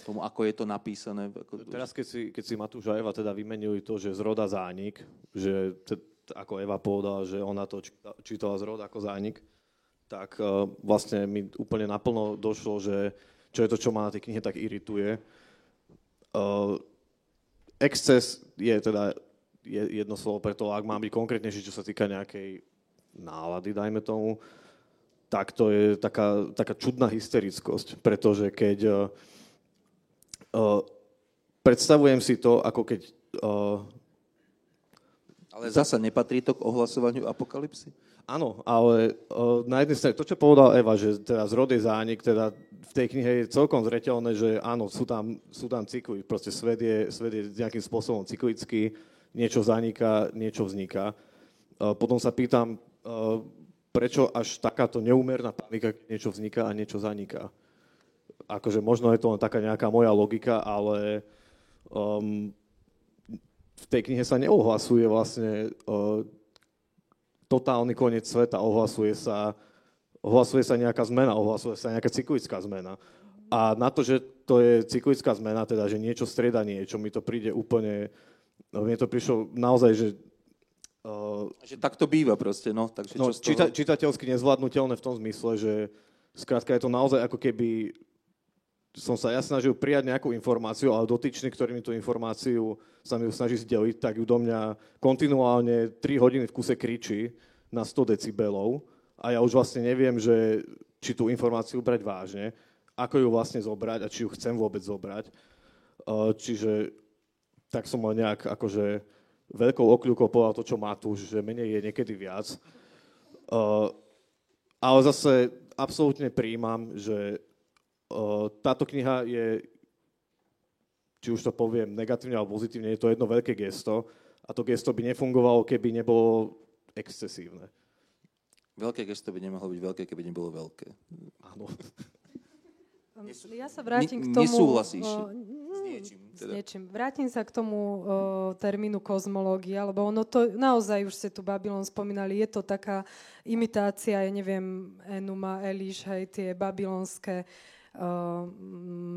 tomu, ako je to napísané. Ako... Teraz, keď si, keď si Matúš a Eva teda vymenili to, že zroda zánik, že te, ako Eva povedala, že ona to čítala zrod ako zánik, tak uh, vlastne mi úplne naplno došlo, že čo je to, čo ma na tej knihe tak irituje. Uh, exces je teda jedno slovo pre to, ak mám byť konkrétnejší, čo sa týka nejakej nálady, dajme tomu, tak to je taká, taká čudná hysterickosť, pretože keď uh, predstavujem si to, ako keď... Uh, ale zasa nepatrí to k ohlasovaniu apokalipsy? Áno, ale uh, na jednej strane, to, čo povedal Eva, že teda zrod je zánik, teda v tej knihe je celkom zreteľné, že áno, sú tam, sú tam cykly, proste svet je, svet je nejakým spôsobom cyklický, niečo zaniká, niečo vzniká. Uh, potom sa pýtam, uh, prečo až takáto neúmerná panika, keď niečo vzniká a niečo zaniká. Akože možno je to len taká nejaká moja logika, ale um, v tej knihe sa neohlasuje vlastne uh, totálny koniec sveta, ohlasuje sa, ohlasuje sa nejaká zmena, ohlasuje sa nejaká cyklická zmena. A na to, že to je cyklická zmena, teda, že niečo strieda niečo, mi to príde úplne, no, mne to prišlo naozaj, že Uh, že tak to býva proste, no. Takže no, čo toho... čita, čitateľsky nezvládnutelné v tom zmysle, že skrátka je to naozaj ako keby som sa ja snažil prijať nejakú informáciu, ale dotyčný, ktorý mi tú informáciu sa mi snaží zdeliť, tak ju do mňa kontinuálne 3 hodiny v kuse kričí na 100 decibelov a ja už vlastne neviem, že či tú informáciu brať vážne, ako ju vlastne zobrať a či ju chcem vôbec zobrať. Čiže tak som mal nejak akože veľkou okľukou povedal to, čo má tu, že menej je niekedy viac. Ale zase absolútne príjmam, že táto kniha je či už to poviem negatívne alebo pozitívne, je to jedno veľké gesto a to gesto by nefungovalo, keby nebolo excesívne. Veľké gesto by nemohlo byť veľké, keby nebolo veľké. Áno. Ja sa vrátim k tomu... Nesúhlasíš uh, s niečím? Teda. S niečím. Vrátim sa k tomu uh, termínu kozmológia, lebo ono to, naozaj už ste tu Babylon spomínali, je to taká imitácia, ja neviem, Enuma, Eliš, hej, tie babylonské uh,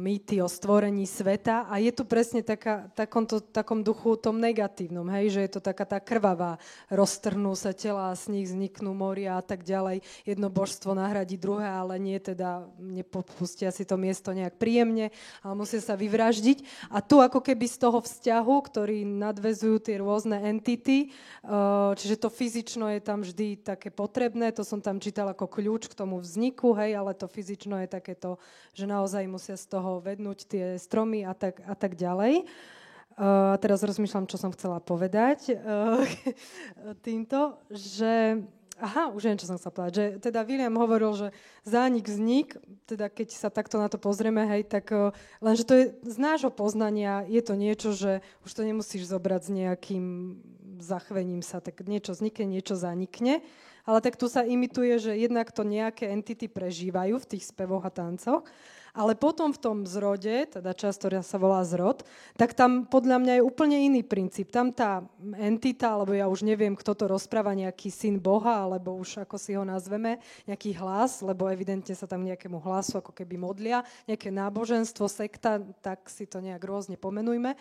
mýty o stvorení sveta a je tu presne taká, takomto, takom duchu tom negatívnom, hej, že je to taká tá krvavá, roztrhnú sa tela z nich vzniknú moria a tak ďalej. Jedno božstvo nahradí druhé, ale nie teda, nepopustia si to miesto nejak príjemne, ale musia sa vyvraždiť. A tu ako keby z toho vzťahu, ktorý nadvezujú tie rôzne entity, čiže to fyzično je tam vždy také potrebné, to som tam čítal ako kľúč k tomu vzniku, hej, ale to fyzično je takéto že naozaj musia z toho vednúť tie stromy a tak, a tak ďalej. Uh, teraz rozmýšľam, čo som chcela povedať uh, týmto, že Aha, už viem, čo som chcela povedať. Že teda William hovoril, že zánik, vznik, teda keď sa takto na to pozrieme, hej, tak uh, lenže to je z nášho poznania, je to niečo, že už to nemusíš zobrať s nejakým zachvením sa, tak niečo vznikne, niečo zanikne ale tak tu sa imituje, že jednak to nejaké entity prežívajú v tých spevoch a tancoch Ale potom v tom zrode, teda časť, sa volá zrod, tak tam podľa mňa je úplne iný princíp. Tam tá entita, alebo ja už neviem, kto to rozpráva, nejaký syn Boha, alebo už ako si ho nazveme, nejaký hlas, lebo evidentne sa tam nejakému hlasu ako keby modlia, nejaké náboženstvo, sekta, tak si to nejak rôzne pomenujme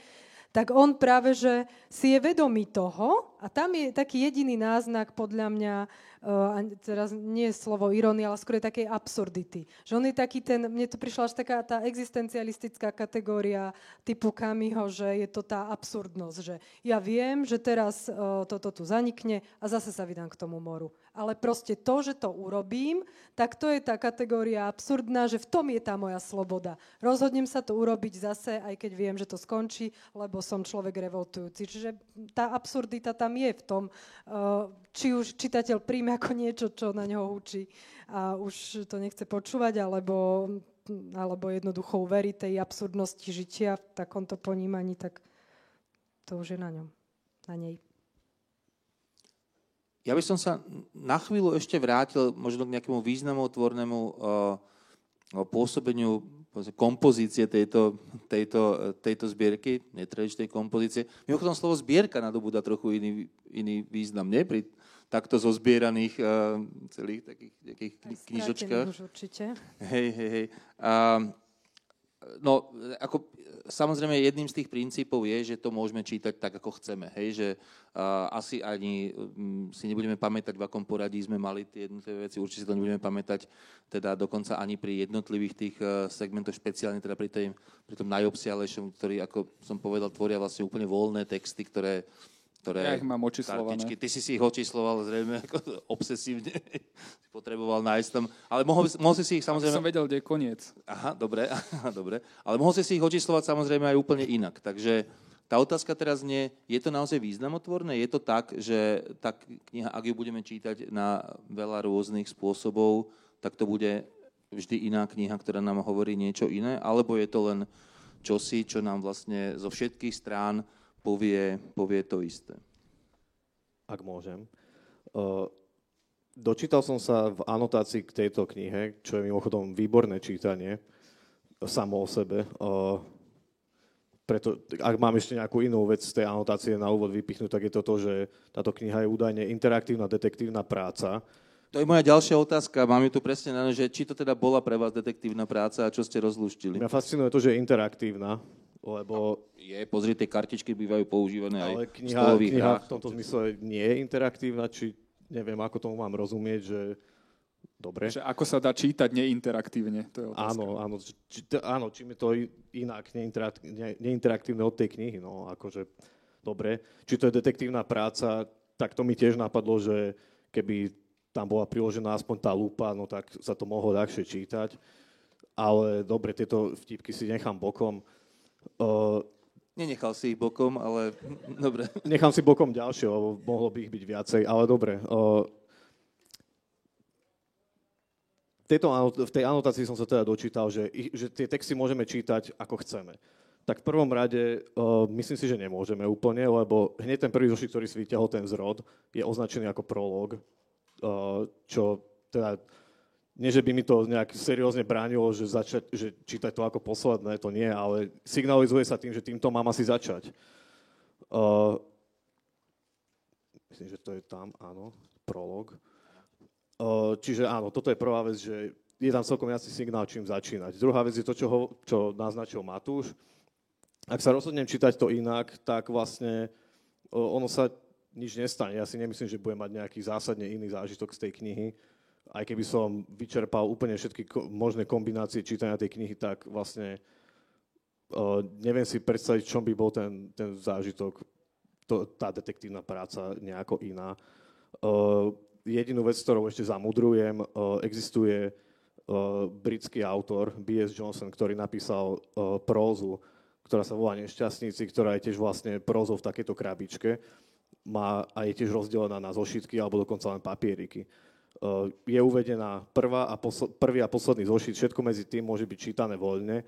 tak on práve, že si je vedomý toho a tam je taký jediný náznak podľa mňa uh, teraz nie je slovo irónia, ale skôr je takej absurdity. Že on je taký ten, mne to prišla až taká tá existencialistická kategória typu Kamiho, že je to tá absurdnosť, že ja viem, že teraz uh, toto tu zanikne a zase sa vydám k tomu moru. Ale proste to, že to urobím, tak to je tá kategória absurdná, že v tom je tá moja sloboda. Rozhodnem sa to urobiť zase, aj keď viem, že to skončí, lebo som človek revoltujúci. Čiže tá absurdita tam je v tom, uh, či už čitateľ príjme ako niečo, čo na ňo učí a už to nechce počúvať, alebo, alebo jednoducho uverí tej absurdnosti žitia v takomto ponímaní, tak to už je na ňom, na nej. Ja by som sa na chvíľu ešte vrátil možno k nejakému významotvornému uh, pôsobeniu kompozície tejto, tejto, tejto zbierky, netradičnej kompozície. Mimochodom slovo zbierka nadobúda trochu iný, iný význam, nie? Pri takto zozbieraných uh, celých takých nejakých knižočkách. Už určite. Hej, hej, hej. Uh, no, ako, samozrejme jedným z tých princípov je, že to môžeme čítať tak, ako chceme. Hej, že uh, asi ani um, si nebudeme pamätať, v akom poradí sme mali tie jednotlivé veci. Určite si to nebudeme pamätať teda dokonca ani pri jednotlivých tých uh, segmentoch, špeciálne teda pri, tej, pri tom najobsiahlejšom, ktorý, ako som povedal, tvoria vlastne úplne voľné texty, ktoré uh, ktoré... Ja ich mám očíslované. Kartičky. Ty si si ich očísloval zrejme ako obsesívne. si potreboval nájsť tam. Ale mohol, mohol si si ich samozrejme... som vedel, kde je koniec. Aha, dobre, aha, dobre. Ale mohol si si ich očíslovať samozrejme aj úplne inak. Takže tá otázka teraz nie, je to naozaj významotvorné? Je to tak, že tá kniha, ak ju budeme čítať na veľa rôznych spôsobov, tak to bude vždy iná kniha, ktorá nám hovorí niečo iné? Alebo je to len čosi, čo nám vlastne zo všetkých strán povie, povie to isté. Ak môžem. Uh, dočítal som sa v anotácii k tejto knihe, čo je mimochodom výborné čítanie samo o sebe. Uh, preto, ak mám ešte nejakú inú vec z tej anotácie na úvod vypichnúť, tak je to to, že táto kniha je údajne interaktívna detektívna práca. To je moja ďalšia otázka. Mám ju tu presne na že či to teda bola pre vás detektívna práca a čo ste rozluštili? Mňa fascinuje to, že je interaktívna lebo... Je, pozri, tie kartičky bývajú používané ale aj kniha, v kniha hrách. v tomto zmysle nie je interaktívna, či neviem, ako tomu mám rozumieť, že dobre. Že ako sa dá čítať neinteraktívne, to je otázka. Áno, áno, či, áno čím je to inak neinteraktívne od tej knihy, no akože dobre. Či to je detektívna práca, tak to mi tiež napadlo, že keby tam bola priložená aspoň tá lupa, no tak sa to mohlo ľahšie čítať. Ale dobre, tieto vtipky si nechám bokom. Uh, Nenechal si ich bokom, ale dobre. Nechám si bokom ďalšie, lebo mohlo by ich byť viacej, ale dobre. Uh, v, tej anotácii som sa teda dočítal, že, že tie texty môžeme čítať ako chceme. Tak v prvom rade uh, myslím si, že nemôžeme úplne, lebo hneď ten prvý zošit, ktorý si vyťahol ten zrod, je označený ako prolog, uh, čo teda nie, že by mi to nejak seriózne bránilo, že, začať, že čítať to ako posledné, to nie, ale signalizuje sa tým, že týmto mám asi začať. Uh, myslím, že to je tam, áno, prolog. Uh, čiže áno, toto je prvá vec, že je tam celkom jasný signál, čím začínať. Druhá vec je to, čo, ho, čo naznačil Matúš. Ak sa rozhodnem čítať to inak, tak vlastne uh, ono sa nič nestane. Ja si nemyslím, že budem mať nejaký zásadne iný zážitok z tej knihy aj keby som vyčerpal úplne všetky možné kombinácie čítania tej knihy, tak vlastne uh, neviem si predstaviť, čom by bol ten, ten zážitok, to, tá detektívna práca nejako iná. Uh, jedinú vec, ktorou ešte zamudrujem, uh, existuje uh, britský autor B.S. Johnson, ktorý napísal uh, prózu, ktorá sa volá Nešťastníci, ktorá je tiež vlastne prózou v takejto krabičke má, a je tiež rozdelená na zošitky alebo dokonca len papieriky. Je uvedená prvá a posl- prvý a posledný zošit, všetko medzi tým môže byť čítané voľne.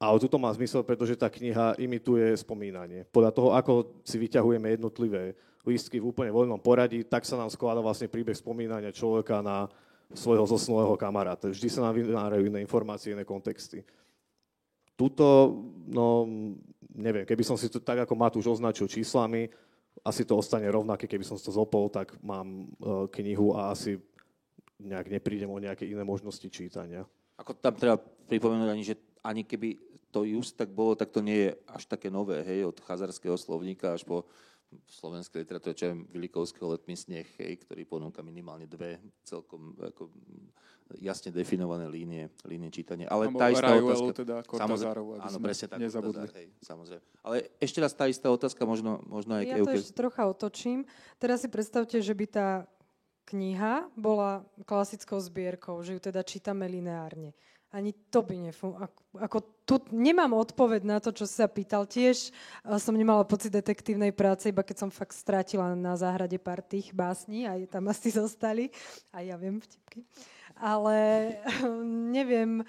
Ale tuto má zmysel, pretože tá kniha imituje spomínanie. Podľa toho, ako si vyťahujeme jednotlivé lístky v úplne voľnom poradí, tak sa nám skladá vlastne príbeh spomínania človeka na svojho zosnulého kamaráta. Vždy sa nám vynárajú iné informácie, iné kontexty. Tuto, no, neviem, keby som si to tak ako Matúš označil číslami, asi to ostane rovnaké, keby som si to zopol, tak mám uh, knihu a asi nejak neprídem o nejaké iné možnosti čítania. Ako tam treba pripomenúť ani, že ani keby to just tak bolo, tak to nie je až také nové, hej, od chazarského slovníka až po slovenskej literatúre, čo je Vilikovského letný sneh, hej, ktorý ponúka minimálne dve celkom ako, jasne definované línie, línie čítania. Ale tá istá otázka... teda samozrejme, áno, presne tak. Nezabudli. Hej, samozrejme. Ale ešte raz tá istá otázka, možno, možno aj... Ja to ešte trocha otočím. Teraz si predstavte, že by tá kniha bola klasickou zbierkou, že ju teda čítame lineárne ani to by nefungovalo. Ako, tu nemám odpoveď na to, čo sa pýtal. Tiež som nemala pocit detektívnej práce, iba keď som fakt strátila na záhrade pár tých básní, aj tam asi zostali. A ja viem vtipky. Ale neviem,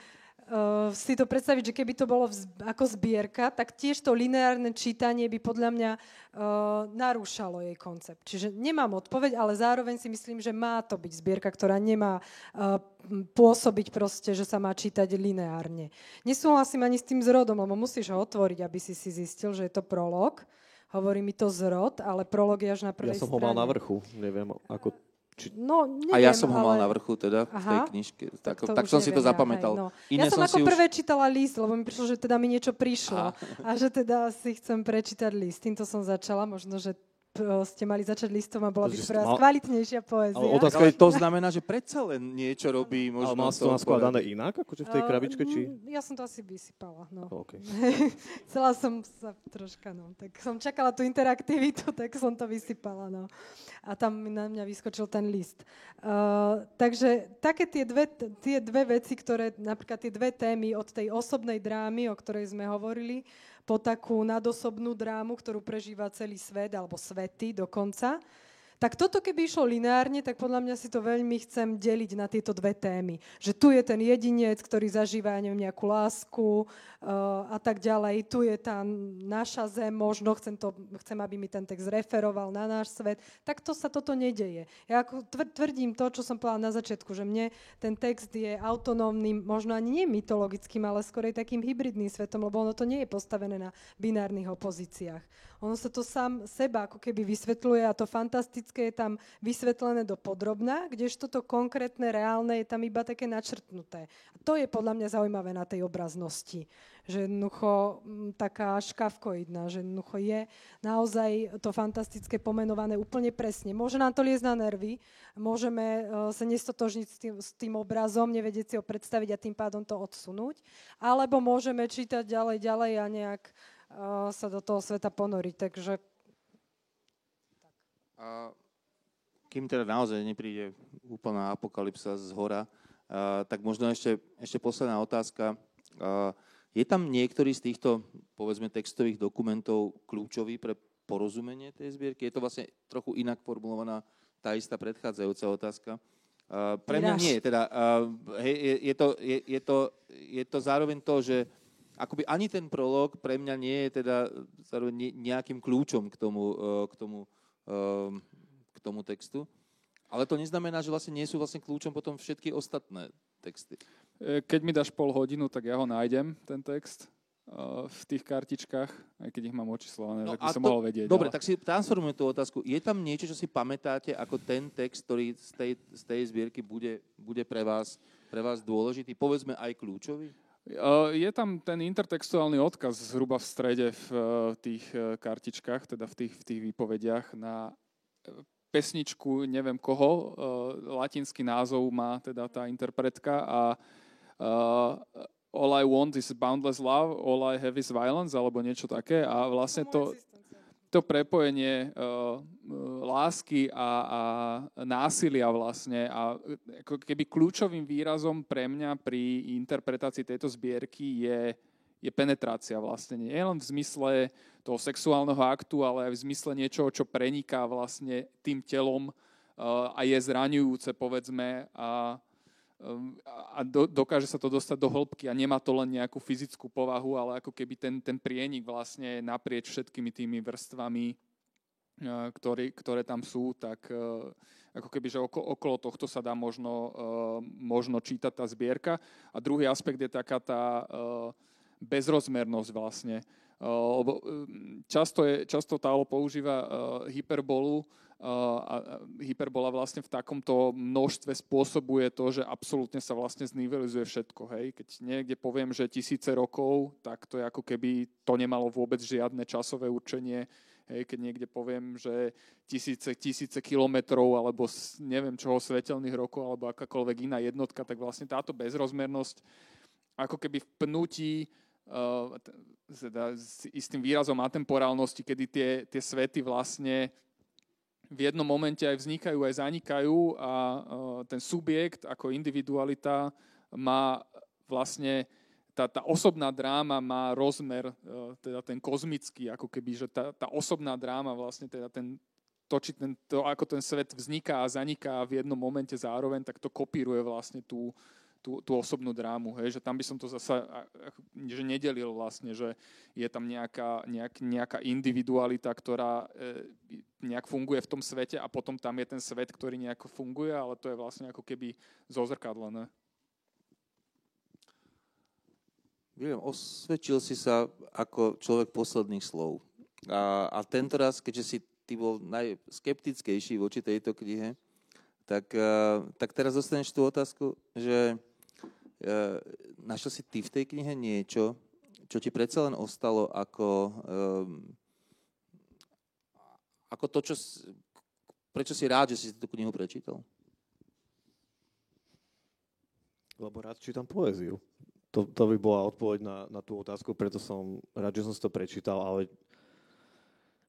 uh, si to predstaviť, že keby to bolo vz, ako zbierka, tak tiež to lineárne čítanie by podľa mňa uh, narúšalo jej koncept. Čiže nemám odpoveď, ale zároveň si myslím, že má to byť zbierka, ktorá nemá uh, pôsobiť proste, že sa má čítať lineárne. Nesúhlasím ani s tým zrodom, lebo musíš ho otvoriť, aby si si zistil, že je to prolog. Hovorí mi to zrod, ale prolog je až na prvej Ja som strane. ho mal na vrchu, neviem, ako či... No, neviem, a ja som ho ale... mal na vrchu teda Aha, v tej knižke. Tak, tak, tak som si to zapamätal. Ja, no. ja som, som ako prvé už... čítala list, lebo mi prišlo, že teda mi niečo prišlo. A. a že teda si chcem prečítať list. Týmto som začala. Možno, že ste mali začať listom a bola by to pre vás kvalitnejšia poézia. Ale otázka je, to znamená, že predsa len niečo robí možno... Ale mal to naskladané inak, akože v tej krabičke, či... Ja som to asi vysypala, no. Okay. Chcela som sa troška, no. Tak som čakala tú interaktivitu, tak som to vysypala, no. A tam na mňa vyskočil ten list. Uh, takže také tie dve, tie dve veci, ktoré, napríklad tie dve témy od tej osobnej drámy, o ktorej sme hovorili, po takú nadosobnú drámu, ktorú prežíva celý svet, alebo svety dokonca. Tak toto keby išlo lineárne, tak podľa mňa si to veľmi chcem deliť na tieto dve témy. Že tu je ten jedinec, ktorý zažíva, neviem, nejakú lásku uh, a tak ďalej. Tu je tá naša zem, možno chcem, to, chcem, aby mi ten text referoval na náš svet. Tak to sa toto nedeje. Ja ako tvrdím to, čo som povedala na začiatku, že mne ten text je autonómnym, možno ani nie mytologickým, ale skôr takým hybridným svetom, lebo ono to nie je postavené na binárnych opozíciách. Ono sa to sám seba ako keby vysvetľuje a to fantastické je tam vysvetlené do podrobná, kdežto to konkrétne, reálne je tam iba také načrtnuté. A to je podľa mňa zaujímavé na tej obraznosti že jednoducho mm, taká škavkoidná, že jednoducho je naozaj to fantastické pomenované úplne presne. Môže nám to liesť na nervy, môžeme uh, sa nestotožniť s tým, s tým obrazom, nevedieť si ho predstaviť a tým pádom to odsunúť, alebo môžeme čítať ďalej, ďalej a nejak sa do toho sveta ponoriť. Takže... A kým teda naozaj nepríde úplná apokalypsa z hora, uh, tak možno ešte, ešte posledná otázka. Uh, je tam niektorý z týchto, povedzme, textových dokumentov kľúčový pre porozumenie tej zbierky? Je to vlastne trochu inak formulovaná tá istá predchádzajúca otázka. Pre mňa nie. Teda, hej, je, je, to, je, je, to, je to zároveň to, že akoby ani ten prolog pre mňa nie je teda nejakým kľúčom k tomu, e, k tomu, e, k tomu textu. Ale to neznamená, že vlastne nie sú vlastne kľúčom potom všetky ostatné texty. E, keď mi dáš pol hodinu, tak ja ho nájdem, ten text v tých kartičkách, aj keď ich mám očíslované, no tak by som to, mohol vedieť. Dobre, ale... tak si transformujeme tú otázku. Je tam niečo, čo si pamätáte, ako ten text, ktorý z tej, z tej zbierky bude, bude pre, vás, pre vás dôležitý, povedzme aj kľúčový? Je tam ten intertextuálny odkaz zhruba v strede v eh, tých eh, kartičkách, teda v tých, v tých výpovediach na eh, pesničku, neviem koho, latinský názov má teda tá interpretka a All I want is boundless love, all I have is violence, alebo niečo také. A vlastne to, to prepojenie uh, lásky a, a násilia vlastne a ako keby kľúčovým výrazom pre mňa pri interpretácii tejto zbierky je, je penetrácia vlastne. Nie len v zmysle toho sexuálneho aktu, ale aj v zmysle niečoho, čo preniká vlastne tým telom uh, a je zraňujúce, povedzme, a a do, dokáže sa to dostať do hĺbky a nemá to len nejakú fyzickú povahu, ale ako keby ten, ten prienik vlastne naprieč všetkými tými vrstvami ktorý, ktoré tam sú, tak ako keby, že okolo tohto sa dá možno, možno čítať tá zbierka. A druhý aspekt je taká tá bezrozmernosť vlastne. Často, je, často Tálo používa hyperbolu, a hyperbola vlastne v takomto množstve spôsobuje to, že absolútne sa vlastne znivelizuje všetko. Hej? Keď niekde poviem, že tisíce rokov, tak to je ako keby to nemalo vôbec žiadne časové určenie. Hej? Keď niekde poviem, že tisíce, tisíce kilometrov alebo neviem čoho svetelných rokov alebo akákoľvek iná jednotka, tak vlastne táto bezrozmernosť ako keby v pnutí uh, s istým výrazom atemporálnosti, kedy tie, tie svety vlastne v jednom momente aj vznikajú, aj zanikajú a ten subjekt ako individualita má vlastne tá, tá osobná dráma má rozmer, e, teda ten kozmický, ako keby, že tá, tá osobná dráma vlastne teda ten, to, či ten, to, ako ten svet vzniká a zaniká v jednom momente zároveň, tak to kopíruje vlastne tú, tú, tú osobnú drámu, hej, že tam by som to zase že nedelil vlastne, že je tam nejaká, nejak, nejaká individualita, ktorá e, nejak funguje v tom svete a potom tam je ten svet, ktorý nejako funguje, ale to je vlastne ako keby zozrkadlené. William, osvedčil si sa ako človek posledných slov. A, a tento raz, keďže si ty bol najskeptickejší voči tejto knihe, tak, tak teraz dostaneš tú otázku, že našiel si ty v tej knihe niečo, čo ti predsa len ostalo ako, um, ako to, čo, prečo si rád, že si tú knihu prečítal? Lebo rád čítam poéziu. To, to by bola odpoveď na, na tú otázku, preto som rád, že som si to prečítal, ale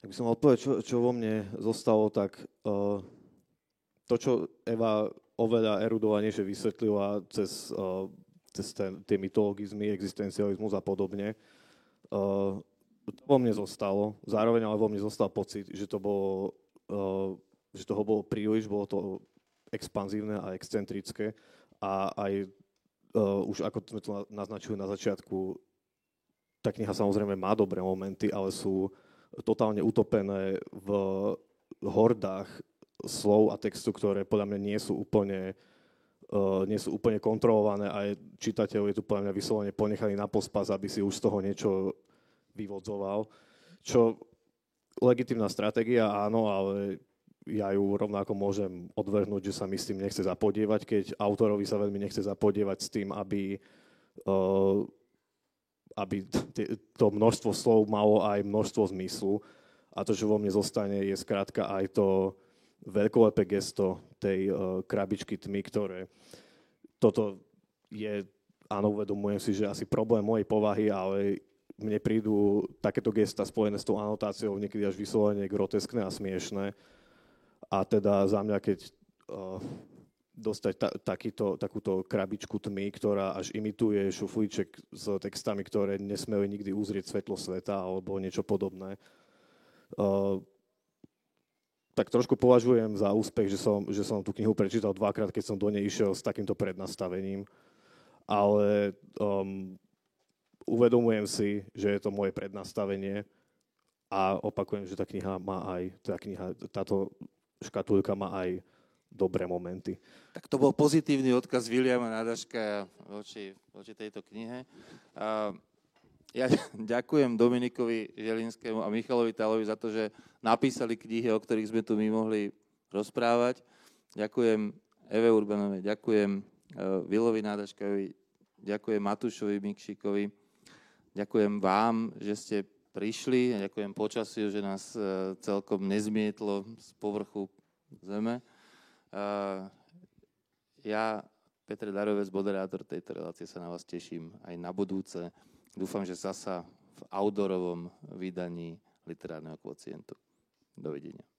ak by som mal odpovedať, čo, čo vo mne zostalo, tak uh, to, čo Eva oveľa erudovanejšie vysvetlila cez, uh, cez ten, tie mytologizmy, existencializmus a podobne. Uh, to vo mne zostalo. Zároveň ale vo mne zostal pocit, že to bolo, uh, že toho bolo príliš, bolo to expanzívne a excentrické a aj uh, už ako sme to naznačili na začiatku, tá kniha samozrejme má dobré momenty, ale sú totálne utopené v hordách slov a textu, ktoré podľa mňa nie sú úplne uh, nie sú úplne kontrolované a je, čitateľ je tu podľa mňa vyslovene ponechaný na pospas, aby si už z toho niečo vyvodzoval. Čo legitimná stratégia, áno, ale ja ju rovnako môžem odvrhnúť, že sa mi s tým nechce zapodievať, keď autorovi sa veľmi nechce zapodievať s tým, aby, uh, aby to množstvo slov malo aj množstvo zmyslu. A to, čo vo mne zostane, je skrátka aj to, veľkolepé gesto tej uh, krabičky tmy, ktoré toto je, áno, uvedomujem si, že asi problém mojej povahy, ale mne prídu takéto gesta spojené s tou anotáciou niekedy až vyslovene groteskné a smiešné. A teda za mňa, keď uh, dostať ta, takýto, takúto krabičku tmy, ktorá až imituje šuflíček s textami, ktoré nesmeli nikdy uzrieť svetlo sveta alebo niečo podobné. Uh, tak trošku považujem za úspech, že som, že som tú knihu prečítal dvakrát, keď som do nej išiel s takýmto prednastavením. Ale um, uvedomujem si, že je to moje prednastavenie a opakujem, že tá kniha má aj, tá kniha, táto škatulka má aj dobré momenty. Tak to bol pozitívny odkaz Williama Nadaška voči, voči tejto knihe. Uh, ja ďakujem Dominikovi Želinskému a Michalovi Talovi za to, že napísali knihy, o ktorých sme tu my mohli rozprávať. Ďakujem Eve Urbanovej, ďakujem Vilovi e, Nádaškovi, ďakujem Matúšovi Mikšíkovi, ďakujem vám, že ste prišli a ďakujem počasiu, že nás e, celkom nezmietlo z povrchu zeme. E, ja, Petr Darovec, moderátor tejto relácie, sa na vás teším aj na budúce. Dúfam, že zasa v outdoorovom vydaní literárneho kvocientu. Dovidenia.